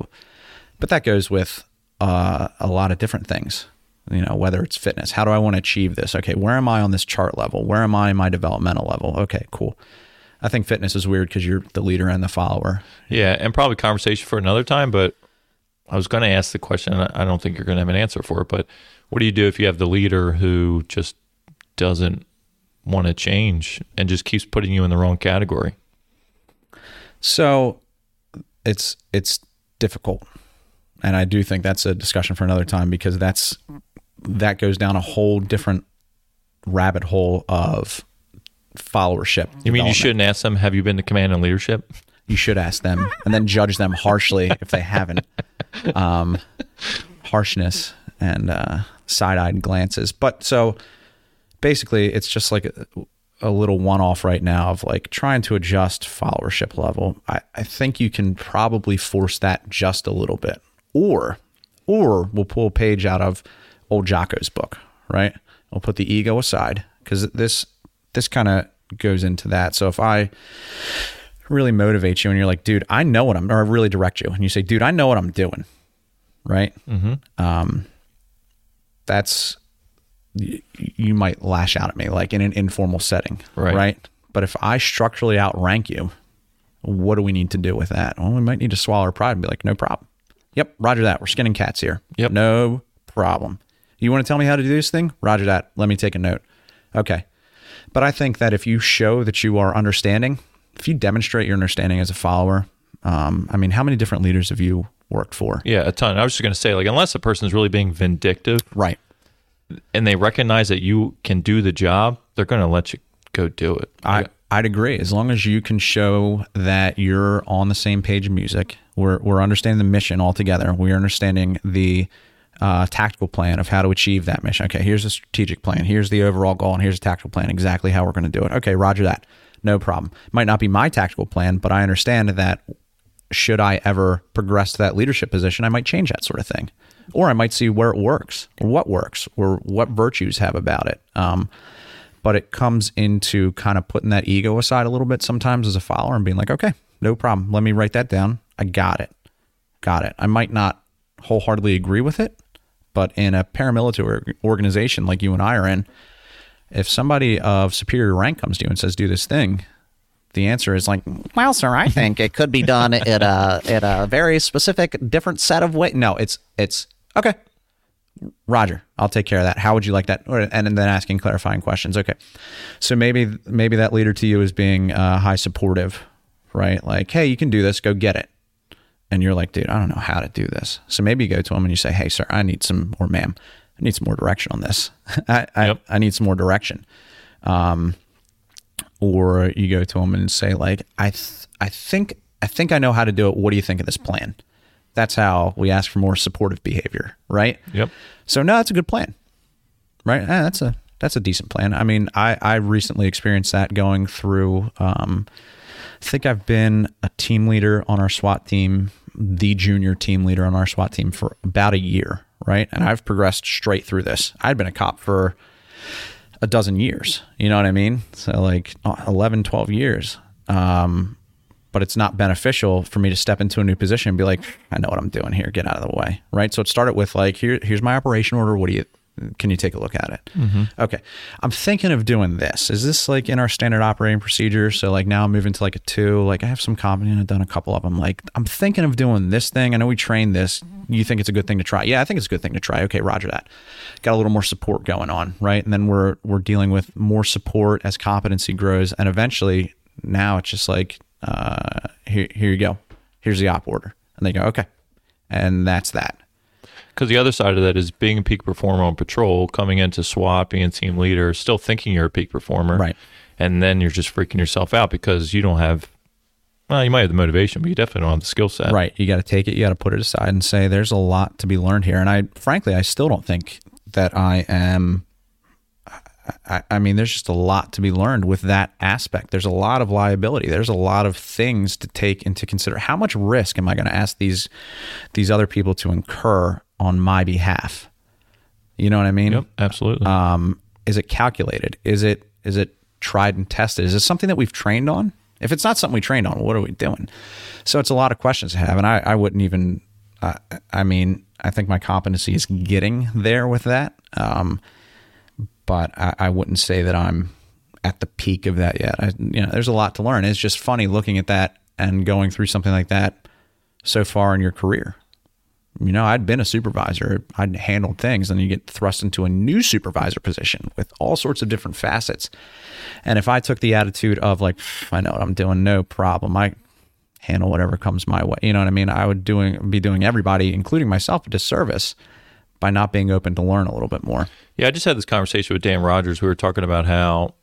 But that goes with uh, a lot of different things. You know, whether it's fitness, how do I want to achieve this? Okay, where am I on this chart level? Where am I in my developmental level? Okay, cool. I think fitness is weird because you're the leader and the follower. Yeah, and probably conversation for another time. But I was going to ask the question. I don't think you're going to have an answer for it. But what do you do if you have the leader who just doesn't want to change and just keeps putting you in the wrong category? So it's it's difficult. And I do think that's a discussion for another time because that's that goes down a whole different rabbit hole of followership. You mean you shouldn't ask them, "Have you been to command and leadership?" You should ask them and then judge them harshly if they haven't. Um, harshness and uh, side-eyed glances. But so basically, it's just like a, a little one-off right now of like trying to adjust followership level. I, I think you can probably force that just a little bit, or or we'll pull a page out of old Jocko's book, right? We'll put the ego aside because this this kind of goes into that. So if I really motivate you and you're like, dude, I know what I'm, or I really direct you, and you say, dude, I know what I'm doing, right? Mm-hmm. Um, that's you, you might lash out at me like in an informal setting, Right. right? But if I structurally outrank you, what do we need to do with that? Well, we might need to swallow our pride and be like, no problem. Yep, Roger that. We're skinning cats here. Yep. no problem. You want to tell me how to do this thing? Roger that. Let me take a note. Okay. But I think that if you show that you are understanding, if you demonstrate your understanding as a follower, um, I mean, how many different leaders have you worked for? Yeah, a ton. I was just going to say, like, unless a person is really being vindictive Right. and they recognize that you can do the job, they're going to let you go do it. I, I'd agree. As long as you can show that you're on the same page of music, we're, we're understanding the mission altogether. We're understanding the uh, tactical plan of how to achieve that mission. Okay, here's the strategic plan. Here's the overall goal, and here's the tactical plan, exactly how we're going to do it. Okay, roger that. No problem. Might not be my tactical plan, but I understand that should I ever progress to that leadership position, I might change that sort of thing. Or I might see where it works, or what works, or what virtues have about it. Um, but it comes into kind of putting that ego aside a little bit sometimes as a follower and being like, okay, no problem. Let me write that down. I got it. Got it. I might not wholeheartedly agree with it, but in a paramilitary organization like you and I are in, if somebody of superior rank comes to you and says, do this thing, the answer is like, well, sir, I think it could be done in a in a very specific, different set of ways. No, it's it's okay. Roger, I'll take care of that. How would you like that? And then asking clarifying questions. Okay, so maybe maybe that leader to you is being uh, high supportive, right? Like, hey, you can do this. Go get it. And you're like, dude, I don't know how to do this. So maybe you go to him and you say, hey, sir, I need some, or ma'am, I need some more direction on this. I, I, Yep. I need some more direction. Um, or you go to them and say like I th- I think I think I know how to do it. What do you think of this plan? That's how we ask for more supportive behavior, right? Yep. So no, that's a good plan, right? Eh, that's a that's a decent plan. I mean, I I recently experienced that going through. Um, I think I've been a team leader on our SWAT team, the junior team leader on our SWAT team for about a year, right? And I've progressed straight through this. I'd been a cop for a dozen years. You know what I mean? So like uh, 11, 12 years. Um, but it's not beneficial for me to step into a new position and be like, I know what I'm doing here. Get out of the way. Right. So it started with like, here, here's my operation order. What do you, can you take a look at it? Okay. I'm thinking of doing this. Is this like in our standard operating procedure? So like now I'm moving to like a two, like I have some company and I've done a couple of them. Like I'm thinking of doing this thing. I know we trained this. You think it's a good thing to try? Yeah, I think it's a good thing to try. Okay, Roger that. Got a little more support going on, right? And then we're we're dealing with more support as competency grows, and eventually now it's just like uh, here here you go. Here's the op order, and they go okay, and that's that. Because the other side of that is being a peak performer on patrol, coming into SWAT, being a team leader, still thinking you're a peak performer. Right. And then you're just freaking yourself out because you don't have, well, you might have the motivation, but you definitely don't have the skill set. Right. You got to take it. You got to put it aside and say, there's a lot to be learned here. And I, frankly, I still don't think that I am. I, I mean, there's just a lot to be learned with that aspect. There's a lot of liability. There's a lot of things to take into consider. How much risk am I going to ask these these other people to incur on my behalf? You know what I mean? Yep. Absolutely. um, is it calculated is it is it tried and tested is it something that we've trained on if it's not something we trained on what are we doing so it's a lot of questions to have and i, I wouldn't even uh, i mean i think my competency is getting there with that um, but I, I wouldn't say that i'm at the peak of that yet I, you know there's a lot to learn it's just funny looking at that and going through something like that so far in your career you know, I'd been a supervisor, I'd handled things, and you get thrust into a new supervisor position with all sorts of different facets. And if I took the attitude of like, I know what I'm doing, no problem, I handle whatever comes my way. You know what I mean? I would doing be doing everybody, including myself, a disservice by not being open to learn a little bit more. Yeah, I just had this conversation with Dan Rogers. We were talking about how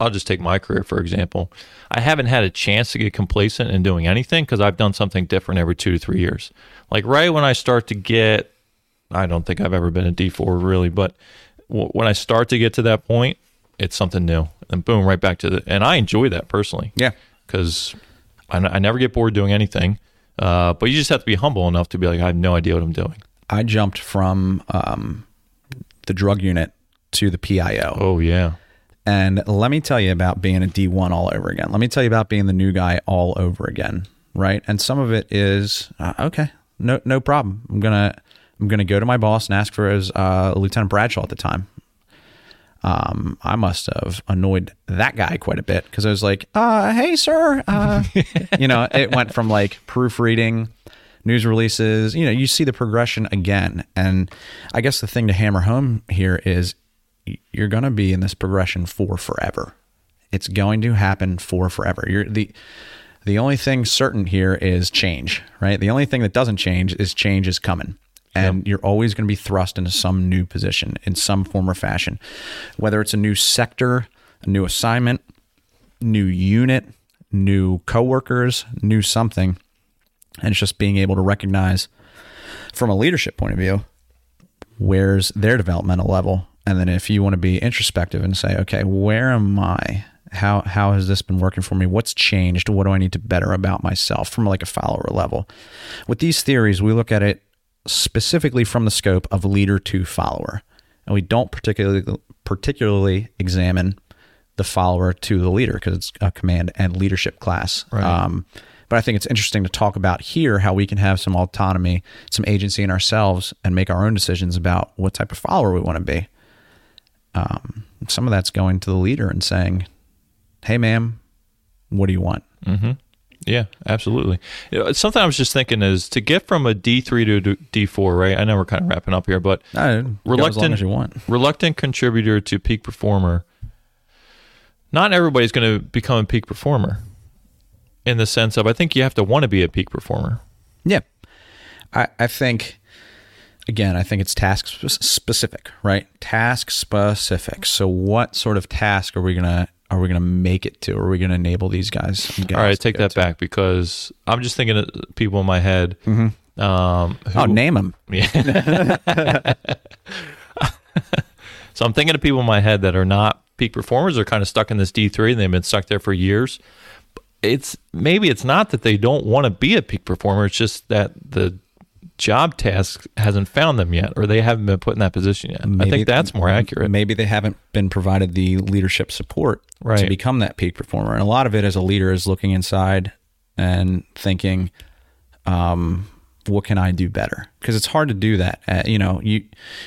I'll just take my career for example. I haven't had a chance to get complacent in doing anything because I've done something different every two to three years. Like right when I start to get, I don't think I've ever been a D four really, but w- when I start to get to that point, it's something new, and boom, right back to the. And I enjoy that personally Yeah. because I, n- I never get bored doing anything. Uh, but you just have to be humble enough to be like, I have no idea what I'm doing. I jumped from um, the drug unit to the PIO. Oh yeah, And let me tell you about being a D1 all over again. Let me tell you about being the new guy all over again, right? And some of it is uh, okay, no no problem. I'm gonna I'm gonna go to my boss and ask for his uh, Lieutenant Bradshaw at the time. Um, I must have annoyed that guy quite a bit because I was like, uh, "Hey, sir," uh, you know. It went from like proofreading, news releases. You know, you see the progression again, and I guess the thing to hammer home here is you're going to be in this progression for forever. It's going to happen for forever. You're the the only thing certain here is change, right? The only thing that doesn't change is change is coming. And you're always going to be thrust into some new position in some form or fashion. Whether it's a new sector, a new assignment, new unit, new coworkers, new something. And it's just being able to recognize from a leadership point of view, where's their developmental level? And then if you want to be introspective and say, okay, where am I? How how has this been working for me? What's changed? What do I need to better about myself from like a follower level? With these theories, we look at it specifically from the scope of leader to follower. And we don't particularly particularly examine the follower to the leader because it's a command and leadership class. Right. Um, but I think it's interesting to talk about here how we can have some autonomy, some agency in ourselves, and make our own decisions about what type of follower we want to be. Um, some of that's going to the leader and saying, "Hey, ma'am, what do you want?" Mm-hmm. Yeah, absolutely. You know, something I was just thinking is to get from a D three to D four, right? I know we're kind of wrapping up here, but No, as long Reluctant- as want. reluctant contributor to peak performer. Not everybody's going to become a peak performer. In the sense of, I think you have to want to be a peak performer. Yeah. I, I think, again, I think it's task specific, right? Task specific. So, what sort of task are we gonna are we gonna make it to? Are we gonna enable these guys? All right, take that to? back because I'm just thinking of people in my head. Um, Oh, name them. Yeah. so I'm thinking of people in my head that are not peak performers. They're kind of stuck in this D3 and they've been stuck there for years. It's maybe it's not that they don't want to be a peak performer. It's just that the job task hasn't found them yet, or they haven't been put in that position yet. I think that's more accurate. Maybe they haven't been provided the leadership support to become that peak performer. And a lot of it as a leader is looking inside and thinking, um, what can I do better? Because it's hard to do that. Uh, you know, you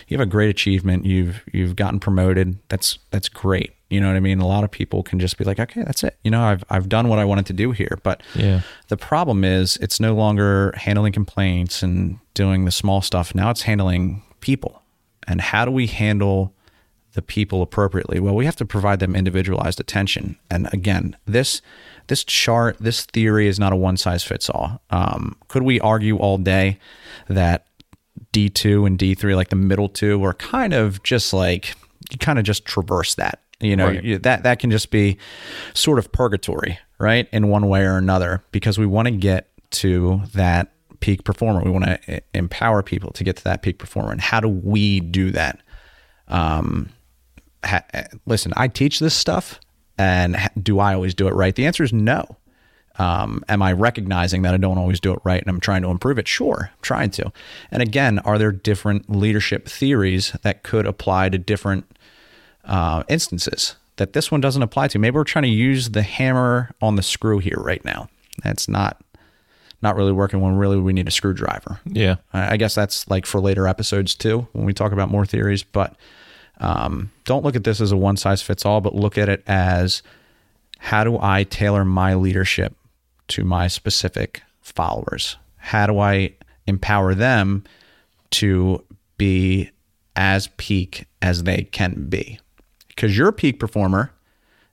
you have a great achievement. You've you've gotten promoted. That's that's great. You know what I mean? A lot of people can just be like, okay, that's it. You know, I've I've done what I wanted to do here. But Yeah. the problem is it's no longer handling complaints and doing the small stuff. Now it's handling people. And how do we handle the people appropriately? Well, we have to provide them individualized attention. And again, this this chart, this theory is not a one size fits all. Um, could we argue all day that D2 and D3, like the middle two, are kind of just like you kind of just traverse that. You know, Right. you- that that can just be sort of purgatory, right? In one way or another, because we want to get to that peak performer. We want to empower people to get to that peak performer. And how do we do that? Um, ha- listen, I teach this stuff, and ha- do I always do it right? The answer is no. Um, am I recognizing that I don't always do it right and I'm trying to improve it? Sure, I'm trying to. And again, are there different leadership theories that could apply to different uh, instances that this one doesn't apply to? Maybe we're trying to use the hammer on the screw here right now. That's not not really working when really we need a screwdriver. Yeah. I I guess that's like for later episodes too, when we talk about more theories. But um, don't look at this as a one size fits all, but look at it as how do I tailor my leadership to my specific followers? How do I empower them to be as peak as they can be? Because your peak performer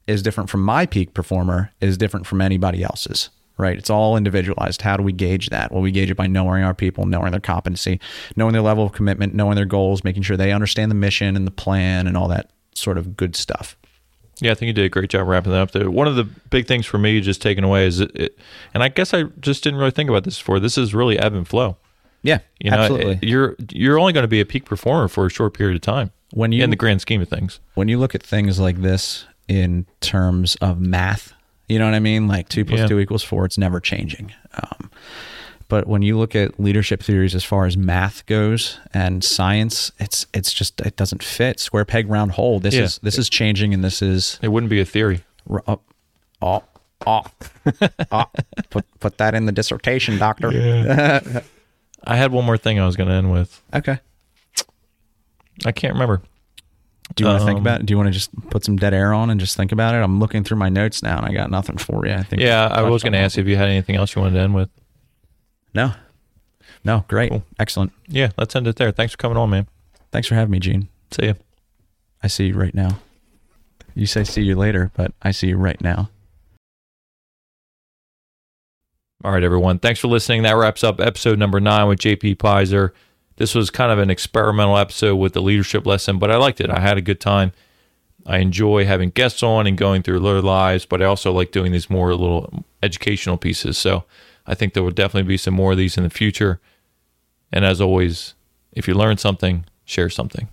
is different from my peak performer, is different from anybody else's, right? It's all individualized. How do we gauge that? Well, we gauge it by knowing our people, knowing their competency, knowing their level of commitment, knowing their goals, making sure they understand the mission and the plan and all that sort of good stuff. Yeah, I think you did a great job wrapping that up there. One of the big things for me just taking away is it, it and I guess I just didn't really think about this before. This is really ebb and flow. Yeah, You know, absolutely. it- you're you're only going to be a peak performer for a short period of time when you in the grand scheme of things. when you look at things like this in terms of math, you know what I mean? Like two plus Yeah. two equals four, it's never changing. Um, but when you look at leadership theories as far as math goes and science, it's it's just it doesn't fit. Square peg round hole. This Yeah. is this is changing, and this is It wouldn't be a theory. r- oh uh, oh uh, oh, uh, oh. put put that in the dissertation, doctor. I had one more thing I was going to end with. okay. I can't remember. Do you want to think Um, about it? Do you want to just put some dead air on and just think about it? I'm looking through my notes now, and I got nothing for you. I think. Yeah, I was going to ask you if you had anything else you wanted to end with. No. No, great. Excellent. Yeah, let's end it there. Thanks for coming on, man. Thanks for having me, Gene. See ya. I see you right now. You say see you later, but I see you right now. All right, everyone. Thanks for listening. That wraps up episode number nine with JP Piser. This was kind of an experimental episode with the leadership lesson, but I liked it. I had a good time. I enjoy having guests on and going through their lives, but I also like doing these more little educational pieces. So I think there will definitely be some more of these in the future. And as always, if you learn something, share something.